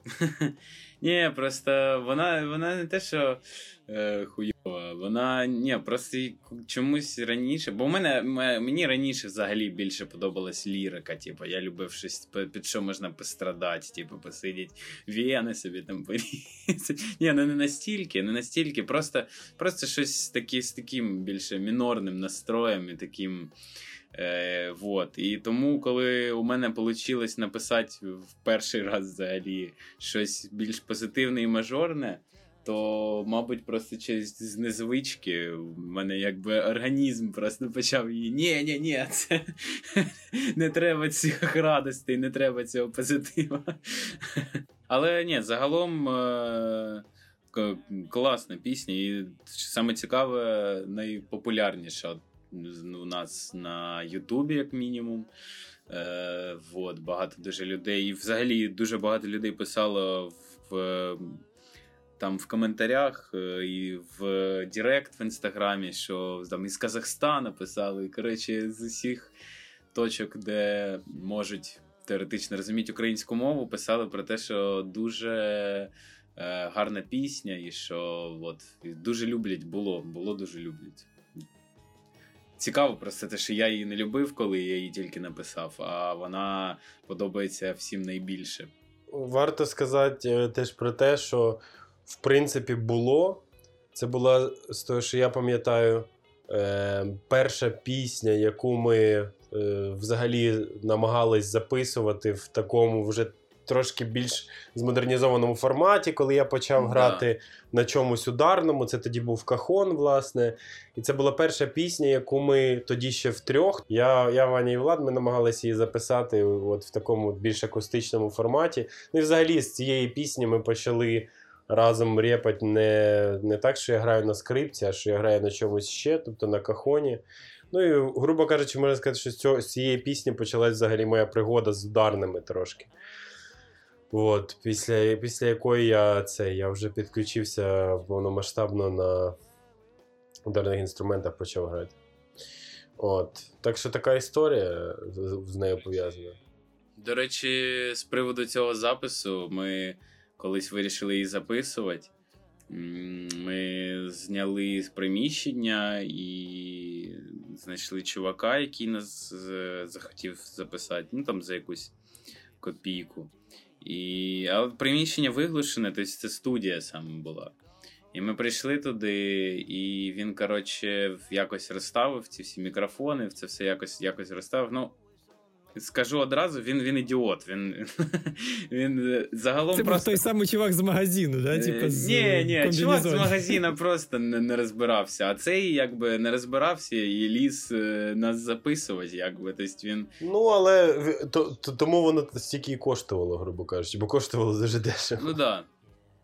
Ні, просто вона вона не те, що е, хуйова, вона ні, просто чомусь раніше. Бо в мене мені раніше взагалі більше подобалась лірика. Типу, я любив щось, під що можна пострадати, типу, посидіти, віяни собі там порізати. Ні, ну не настільки, не настільки, просто просто щось такі, з таким більше мінорним настроєм і таким. Е, вот. І тому, коли у мене вийшло написати в перший раз взагалі щось більш позитивне і мажорне, то, мабуть, просто через незвички в мене якби організм просто почав її. Ні, ні, ні, це не треба цих радостей, не треба цього позитива. Але ні, загалом. Е- Класна пісня, і саме цікаве, найпопулярніша у нас на Ютубі, як мінімум. Е, вот, Багато дуже людей. І взагалі дуже багато людей писало в там в коментарях е, і в Директ в інстаграмі, що там із Казахстана писали. І, коротше, з усіх точок, де можуть теоретично розуміти українську мову, писали про те, що дуже. Е, гарна пісня, і що от, дуже люблять було, було дуже люблять. Цікаво просто те, що я її не любив, коли я її тільки написав, а вона подобається всім найбільше. Варто сказати е, теж про те, що в принципі було. Це була з того, що я пам'ятаю, е, перша пісня, яку ми е, взагалі намагались записувати в такому вже трошки більш змодернізованому форматі, коли я почав да. грати на чомусь ударному. Це тоді був кахон, власне. І це була перша пісня, яку ми тоді ще втрьох. Я, я Ваня і Влад, ми намагалися її записати от в такому більш акустичному форматі. Ну і взагалі з цієї пісні ми почали. Разом репать не не так, що я граю на скрипці, а що я граю на чомусь ще, тобто на кахоні. Ну і, грубо кажучи, можна сказати, що з, цього, з цієї пісні почалась взагалі моя пригода з ударними трошки. От, Після після якої я це, я вже підключився повномасштабно на ударних інструментах почав грати. От. Так що така історія з, нею пов'язана. До речі, з приводу цього запису, ми колись вирішили її записувати. Ми зняли з приміщення і знайшли чувака, який нас захотів записати, ну там за якусь копійку. І... А приміщення виглушене, тобто це студія саме була. І ми прийшли туди, і він, коротше, якось розставив ці всі мікрофони, це все якось якось розставив. Ну, Скажу одразу, він він ідіот. Він він е, загалом Це просто... той самий чувак з магазину, да? Типа, з Ні, ні, чувак з магазину просто не, не розбирався. А цей якби не розбирався і ліз е, нас записувати. якби, тобто він... Ну, але то, то, тому воно стільки і коштувало, грубо кажучи, бо коштувало дуже дешево. Ну так. Да.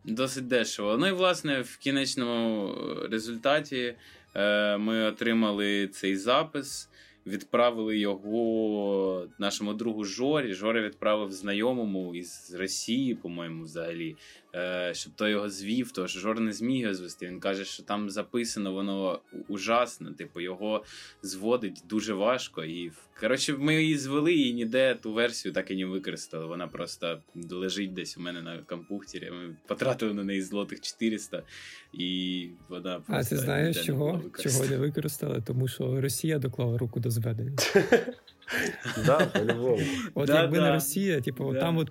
Досить дешево. Ну і власне в кінечному результаті е, ми отримали цей запис відправили його нашому другу Жорі. Жорі відправив знайомому із Росії, по-моєму, взагалі, щоб той його звів. Тож Жор не зміг його звести. Він каже, що там записано воно ужасно. Типу, його зводить дуже важко. І коротше, ми її звели і ніде ту версію так і не використали. Вона просто лежить десь у мене на компухтері. Ми потратили на неї злотих 400, і вона просто А ти знаєш, чого? Чого не використали? Тому що Росія доклала руку до зведення. Да, по-любому. От якби не Росія, типу, там от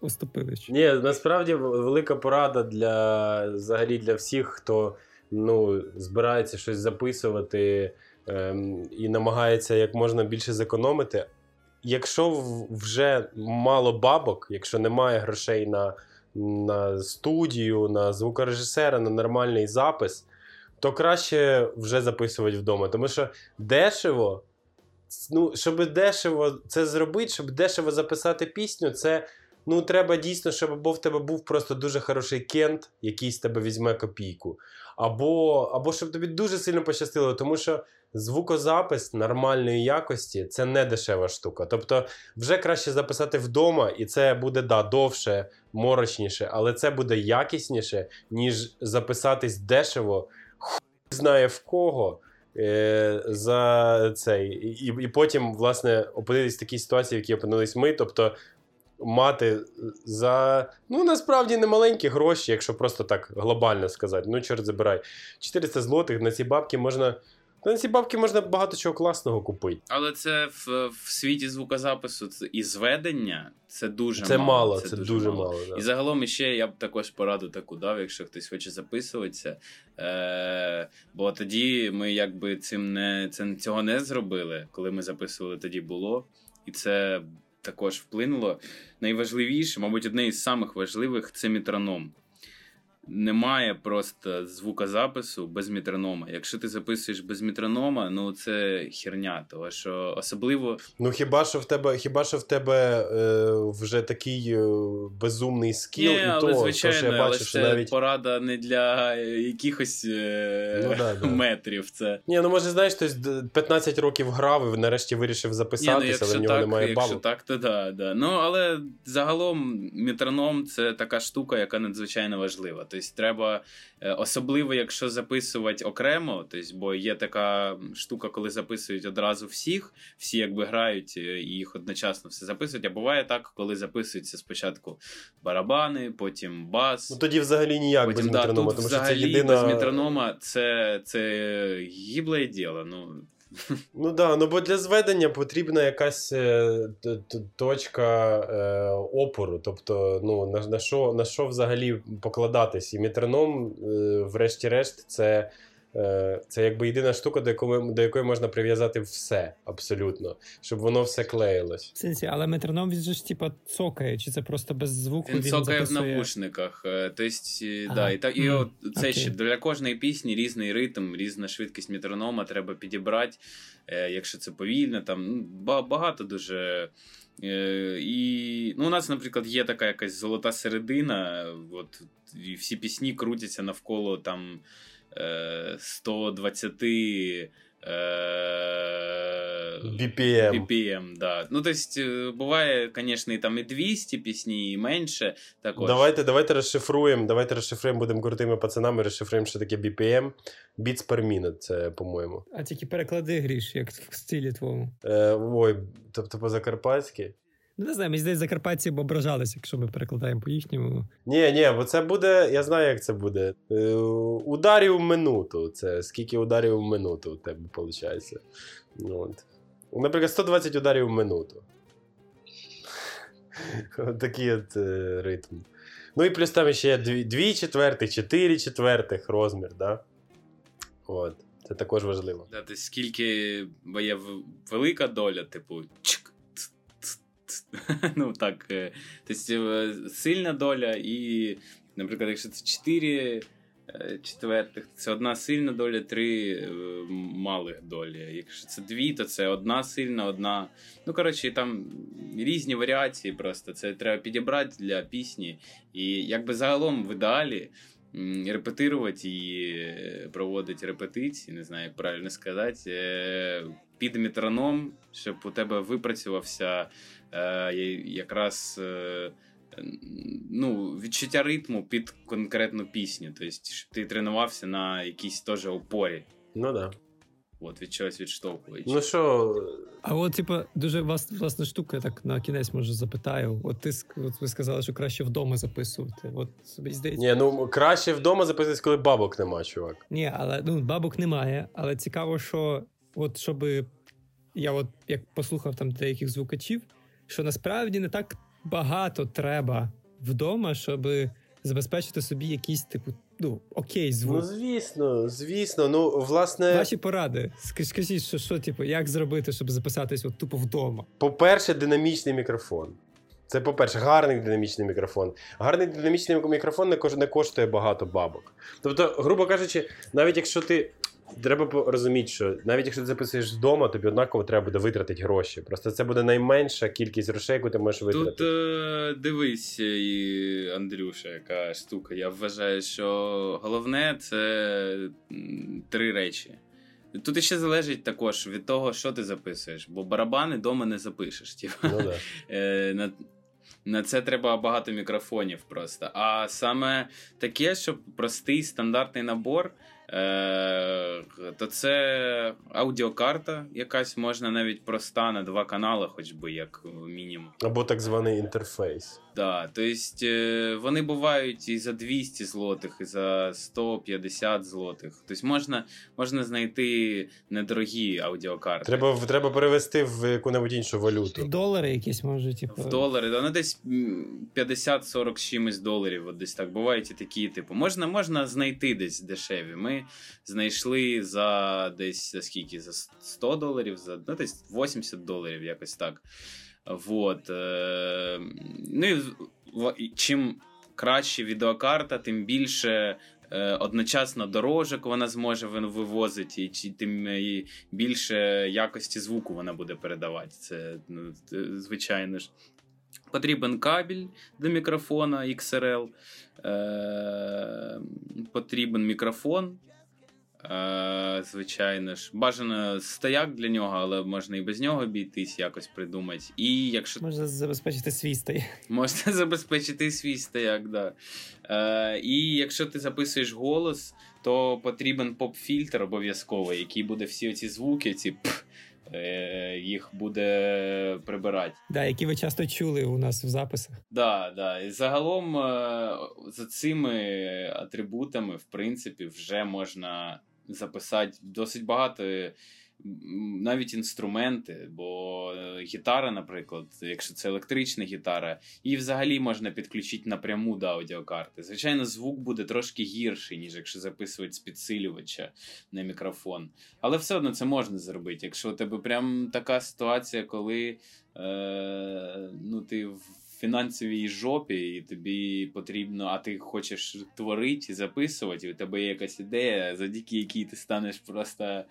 поступили. Ні, насправді велика порада для взагалі для всіх, хто ну, збирається щось записувати ем, і намагається як можна більше зекономити. Якщо вже мало бабок, якщо немає грошей на на студію, на звукорежисера, на нормальний запис, то краще вже записувати вдома. Тому що дешево, ну, щоб дешево це зробити, щоб дешево записати пісню, це ну, треба дійсно, щоб або в тебе був просто дуже хороший кент, який з тебе візьме копійку. Або, або щоб тобі дуже сильно пощастило, тому що звукозапис нормальної якості це не дешева штука. Тобто, вже краще записати вдома, і це буде да, довше, морочніше, але це буде якісніше, ніж записатись дешево, хуй знає в кого. Е, За цей, і, і потім, власне, опинились в такій ситуації, в якій опинились ми. Тобто мати за ну насправді не маленькі гроші, якщо просто так глобально сказати. Ну, чорт забирай. 400 злотих на ці бабки можна. На ці бабки можна багато чого класного купити. Але це в, в світі звукозапису це- і зведення це дуже Це мало. мало, це, дуже мало. да. І загалом ще я б також пораду таку дав, якщо хтось хоче записуватися. Е, бо тоді ми якби цим не це, цього не зробили. Коли ми записували, тоді було. І це також вплинуло. Найважливіше, мабуть, одне із самих важливих це метроном. Немає просто звукозапису без метронома. Якщо ти записуєш без метронома, ну це херня, тому що особливо Ну хіба що в тебе, хіба що в тебе е, вже такий е, безумний скіл, Ні, і але то, то, звичайно, що я але бачу, що це навіть. порада не для якихось е, Ну, да, да. метрів. Це Ні, ну може, знаєш, хтось д- 15 років грав і нарешті вирішив ну, записатися, якщо але в нього так, немає бабок. так, то да, да. Ну але загалом метроном це така штука, яка надзвичайно важлива. Тобто треба, е, особливо якщо записувати окремо, тобто, бо є така штука, коли записують одразу всіх, всі якби грають е, і їх одночасно все записують. А буває так, коли записуються спочатку барабани, потім бас. Ну тоді взагалі ніяк Потім, без да, метронома, тут тому що це взагалі єдина. без метронома це, це гібле діло. Ну, Ну да, ну бо для зведення потрібна якась е, точка е, опору. Тобто, ну на, на, що, на що взагалі покладатись? І метроном, е, врешті-решт, це. Е, Це якби єдина штука, до якої, до якої можна прив'язати все абсолютно, щоб воно все клеїлось. В сенсі, але метроном він же ж типа цокає, чи це просто без звуку Він цокає в навушниках. Тобто, Ага. да, і, так, і от це Окей. ще для кожної пісні різний ритм, різна швидкість метронома треба підібрати. Якщо це повільно, там ну, багато дуже. І ну, у нас, наприклад, є така якась золота середина. От, і всі пісні крутяться навколо там 120 е, BPM. BPM, да. Ну, тобто, буває, звісно, і там і 200 пісні, і менше. Також. Давайте, давайте розшифруємо. Давайте розшифруємо, будемо крутими пацанами, розшифруємо, що таке BPM. Beats per minute, це, по-моєму. А тільки переклади гріш, як в стилі твоєму. Е, ой, тобто по-закарпатськи. Не знаю, мені здається, закарпатці б ображались, якщо ми перекладаємо по-їхньому. Ні, ні, бо це буде, я знаю, як це буде. Е, ударів в минуту. Це скільки ударів в минуту у тебе виходить. Ну, от. Наприклад, 120 ударів в минуту. Такий от е, ритм. Ну і плюс там ще є 2 четвертих, 4 четвертих розмір, да? От. Це також важливо. Да, тобто, скільки бо є велика доля, типу. ц. Ну, так. е, Тобто, е, сильна доля, і, наприклад, якщо це 4 четвертих, це одна сильна доля, три е, малих долі. Якщо це дві, то це одна сильна, одна. Ну, коротше, там різні варіації просто. Це треба підібрати для пісні. І якби загалом в ідеалі репетирувати е, проводити репетиції, не знаю, як правильно сказати, е, під метроном, щоб у тебе випрацювався е, якраз. е, Ну, відчуття ритму під конкретну пісню. Тобто, щоб ти тренувався на якійсь теж опорі. Ну да. От, від чогось відштовхуючи. Ну що, А от, типа, дуже вас, власна штука, я так на кінець може запитаю. От ти от ви сказали, що краще вдома записувати. От собі здається. ні, ну краще вдома записатись, коли бабок нема, чувак. Ні, але ну, бабок немає. Але цікаво, що от щоби я от як послухав там деяких звукачів, що насправді не так багато треба вдома, щоб забезпечити собі якийсь типу, ну, окей, звук. Ну, звісно, звісно. Ну, власне, Ваші поради. Ск- Скажіть, що, що, типу, як зробити, щоб записатись от тупо вдома? по-перше, динамічний мікрофон. Це, по-перше, гарний динамічний мікрофон. Гарний динамічний мікрофон не коштує багато бабок. Тобто, грубо кажучи, навіть якщо ти. Треба розуміти, що навіть якщо ти записуєш вдома, тобі однаково треба буде витратити гроші. Просто це буде найменша кількість грошей, яку ти можеш витратити. Тут е, дивись, і, Андрюша, яка штука. Я вважаю, що головне це три речі. Тут ще залежить також від того, що ти записуєш, бо барабани вдома не запишеш. Типу. Ну, да. Е, на, на це треба багато мікрофонів просто. А саме таке, що простий стандартний набор, е, то це аудіокарта, якась можна навіть проста на два канали, хоч би як мінімум. Або так званий інтерфейс. Да, то есть е, вони бувають і за 200 злотих, і за 150 злотих. Тобто можна, можна знайти недорогі аудіокарти. Треба, треба перевести в яку-небудь іншу валюту. Долари якісь може, типу. В долари, да, ну десь м, 50-40 чимось доларів, от десь так. Бувають і такі, типу, можна, можна знайти десь дешеві. Ми знайшли за десь за скільки? За 100 доларів, за ну, десь 80 доларів, якось так. Вот. Е, ну і чим краще відеокарта, тим більше. е, Одночасно дорожок вона зможе вивозити, і тим е, більше якості звуку вона буде передавати. Це ну, звичайно ж. Потрібен кабель до мікрофона XRL, е, потрібен мікрофон. Е, звичайно ж, бажано стояк для нього, але можна і без нього обійтись, якось придумати. І якщо Можна забезпечити свій стay. Можна забезпечити свій стояк, да. Е, і якщо ти записуєш голос, то потрібен поп-фільтр обов'язково, який буде всі оці звуки, ці пф, е, їх буде прибирати. Да, які ви часто чули у нас в записах. Да, да. І загалом е, за цими атрибутами, в принципі, вже можна записати досить багато. Навіть інструменти, бо е, гітара, наприклад, якщо це електрична гітара, її взагалі можна підключити напряму до аудіокарти. Звичайно, звук буде трошки гірший, ніж якщо записувати з підсилювача на мікрофон. Але все одно це можна зробити. Якщо у тебе прям така ситуація, коли е, ну, ти фінансовій жопі, і тобі потрібно, а ти хочеш творити і записувати, і у тебе є якась ідея, завдяки якій ти станеш просто,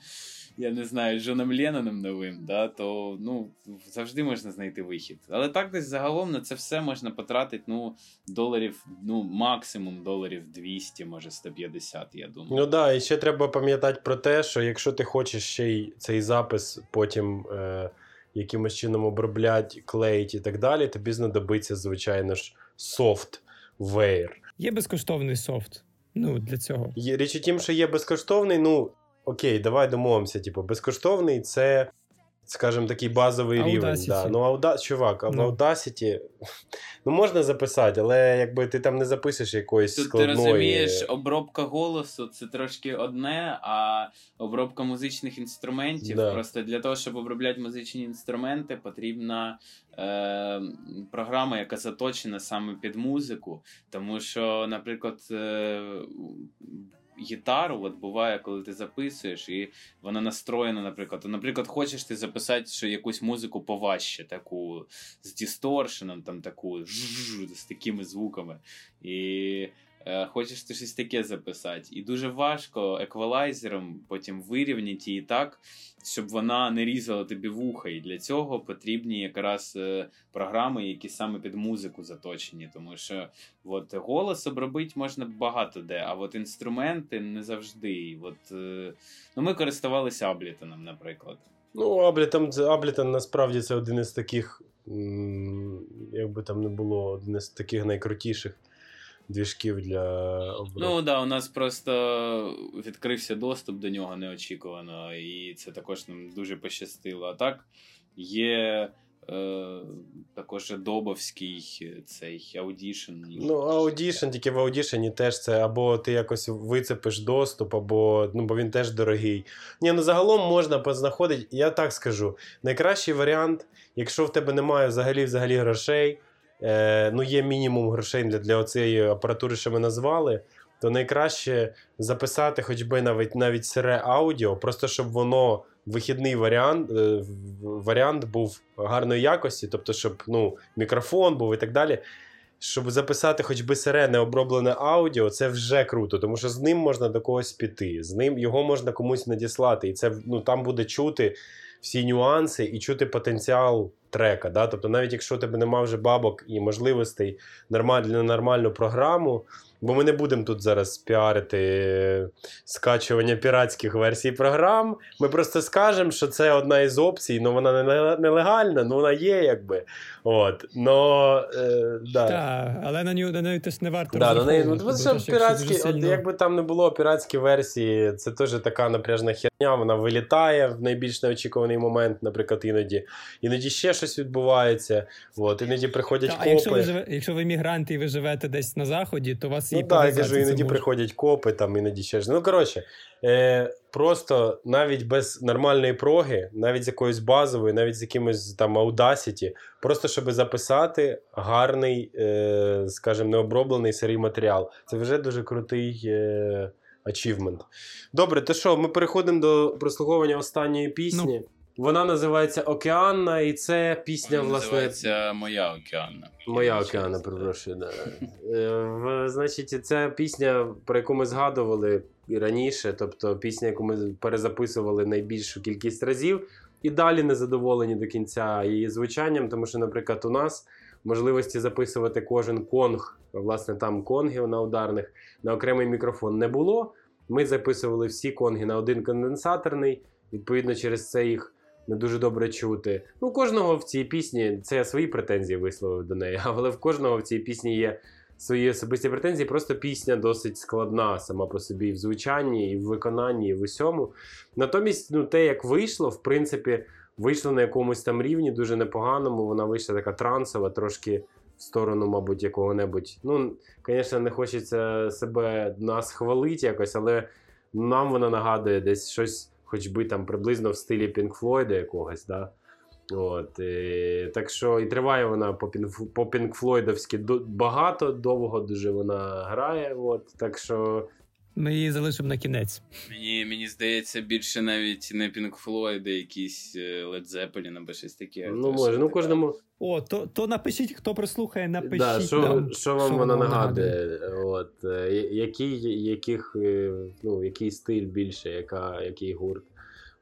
я не знаю, Джоном Ленноном новим, да, то ну, завжди можна знайти вихід. Але так десь загалом на це все можна потратити ну, доларів, ну, максимум доларів 200, може 150, я думаю. Ну да, і ще треба пам'ятати про те, що якщо ти хочеш ще й цей запис потім е, якимось чином оброблять, клеїть і так далі, тобі знадобиться, звичайно ж, софтвер. Є безкоштовний софт. Ну, для цього. Є- Річ у тім, що є безкоштовний, ну окей, давай домовимося. Типу, безкоштовний це, скажімо, такий базовий Audacity. рівень. Да. Ну, Aуда... чувак, а в Ну. Audacity ну, можна записати, але якби ти там не запишеш якоїсь Тут складної... ти розумієш, обробка голосу це трошки одне, а обробка музичних інструментів. Да. Просто для того, щоб обробляти музичні інструменти, потрібна е, програма, яка заточена саме під музику. Тому що, наприклад, е, гітару, от буває, коли ти записуєш, і вона настроєна, наприклад. Наприклад, хочеш ти записати що якусь музику поважче, таку з дісторшеном, там таку з такими звуками. І хочеш ти щось таке записати. І дуже важко еквалайзером потім вирівняти її так, щоб вона не різала тобі вуха. І для цього потрібні якраз е, програми, які саме під музику заточені. Тому що от, голос обробити можна багато де, а от інструменти не завжди. От, е, ну, ми користувалися Аблітоном, наприклад. Ну, це- Ableton насправді це один із таких, як би там не було, один із таких найкрутіших двіжків для. Ну так, да, у нас просто відкрився доступ до нього неочікувано, і це також нам дуже пощастило. А так є е, також Добовський цей Audition. Ну, Audition, тільки в Audition теж це або ти якось вицепиш доступ, або ну, бо він теж дорогий. Ні, ну загалом можна познаходити, я так скажу. Найкращий варіант, якщо в тебе немає взагалі взагалі грошей, е, ну є мінімум грошей для, для оцієї апаратури, що ми назвали, то найкраще записати хоч би навіть навіть сире аудіо, просто щоб воно вихідний варіант е, варіант був гарної якості, тобто, щоб ну, мікрофон був і так далі. Щоб записати хоч би сире необроблене аудіо, це вже круто, тому що з ним можна до когось піти, з ним його можна комусь надіслати, і це ну там буде чути всі нюанси і чути потенціал трека. Да? Тобто, навіть якщо у тебе нема вже бабок і можливостей нормаль, для нормальну програму, бо ми не будемо тут зараз піарити скачування піратських версій програм. Ми просто скажемо, що це одна із опцій, але вона нелегальна, але вона є, якби. От. Но, е, да. Так, але на нього на неї теж не варто да, на неї, ну, що піратські, сильно... Якби там не було піратські версії, це теж така напряжна херня, вона вилітає в найбільш неочікуваний момент, наприклад, іноді. Іноді ще щось відбувається. От, Іноді приходять Та, копи. А якщо ви живе, якщо ви мігранти і ви живете десь на заході, то у вас Ну так, я кажу, іноді приходять копи, там іноді ще ж. Ну, коротше, е, просто навіть без нормальної проги, навіть з якоюсь базовою, навіть з якимось там Audacity, просто щоб записати гарний, е, скажімо, необроблений сирий матеріал. Це вже дуже крутий. Е, Achievement. Добре, то що, ми переходимо до прослуховування останньої пісні. Ну. Вона називається Океанна, і це пісня, Вона власне. Називається Моя Океанна. Моя Океанна, перепрошую. Да. Е, значить, це пісня, про яку ми згадували і раніше, тобто пісня, яку ми перезаписували найбільшу кількість разів, і далі не задоволені до кінця її звучанням, тому що, наприклад, у нас можливості записувати кожен конг, власне, там конгів на ударних, на окремий мікрофон не було. Ми записували всі конги на один конденсаторний, відповідно, через це їх не дуже добре чути. Ну, кожного в цій пісні це я свої претензії висловив до неї, але в кожного в цій пісні є свої особисті претензії. Просто пісня досить складна сама по собі в звучанні, і в виконанні, і в усьому. Натомість, ну, те, як вийшло, в принципі, вийшло на якомусь там рівні, дуже непоганому. Вона вийшла така трансова, трошки. В сторону, мабуть, якого-небудь. Ну, звісно, не хочеться себе нас хвалити якось, але нам вона нагадує десь щось хоч би там приблизно в стилі Pink Floyd якогось. да. От, і, Так що і триває вона по по Pink багато, довго дуже вона грає. От, Так що ми її залишимо на кінець. Мені мені здається, більше навіть не Pink Floyd, а якісь е, Led Zeppelin або щось таке. Ну, може, ну кожному. О, то то напишіть, хто прослухає, напишіть. Да, Що нам, що вам вона нагадує? нагадує. От, е, який, яких, е, ну, який стиль більше, яка, який гурт?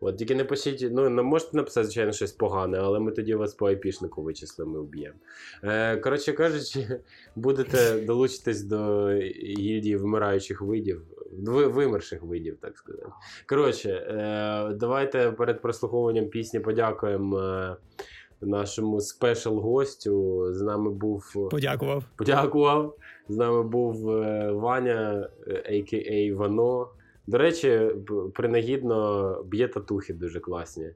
От Тільки не пишіть, ну не можете написати, звичайно, щось погане, але ми тоді вас по айпішнику вичислимо і вб'ємо. Е, Коротше кажучи, будете долучитись до гільдії вмираючих видів, вимерших видів, так сказати. Коротше, е, давайте перед прослуховуванням пісні подякуємо. Е, нашому спешл гостю з нами був подякував. Подякував. З нами був е, Ваня, а.к.а. Вано. До речі, принагідно б'є татухи дуже класні.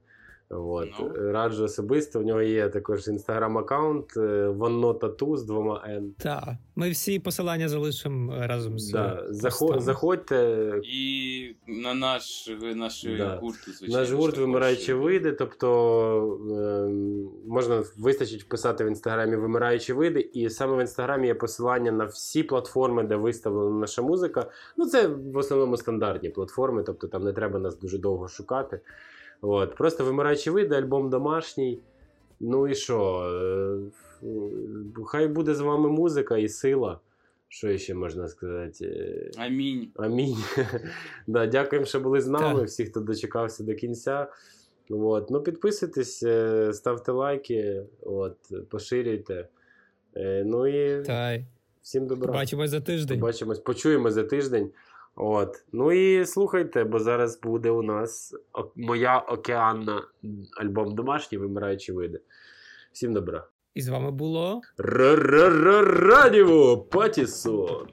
От. No. Ну. Раджу особисто. В нього є також інстаграм-аккаунт Ванно Тату з двома Н. Так, ми всі посилання залишимо разом з. Да. Заход, заходьте. І на наш наш да. гурт, звичайно. Наш гурт вимираючі види. Тобто е, можна вистачить вписати в інстаграмі вимираючі види, і саме в інстаграмі є посилання на всі платформи, де виставлена наша музика. Ну, це в основному стандартні платформи, тобто там не треба нас дуже довго шукати. От. Просто вимираючі види, альбом домашній. Ну і що? Е, хай буде з вами музика і сила. Що ще можна сказати? Амінь. Амінь. да, Дякуємо, що були з нами. Так. Всі, хто дочекався до кінця. От. Ну, Підписуйтесь, е, ставте лайки, от, поширюйте. Е, ну і Тай. всім добра. Побачимось за тиждень. Побачимось, почуємо за тиждень. От. Ну і слухайте, бо зараз буде у нас моя океанна альбом домашній вимираючі види. Всім добра. І з вами було Радіо Патісон.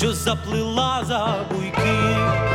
Що заплила за буйки.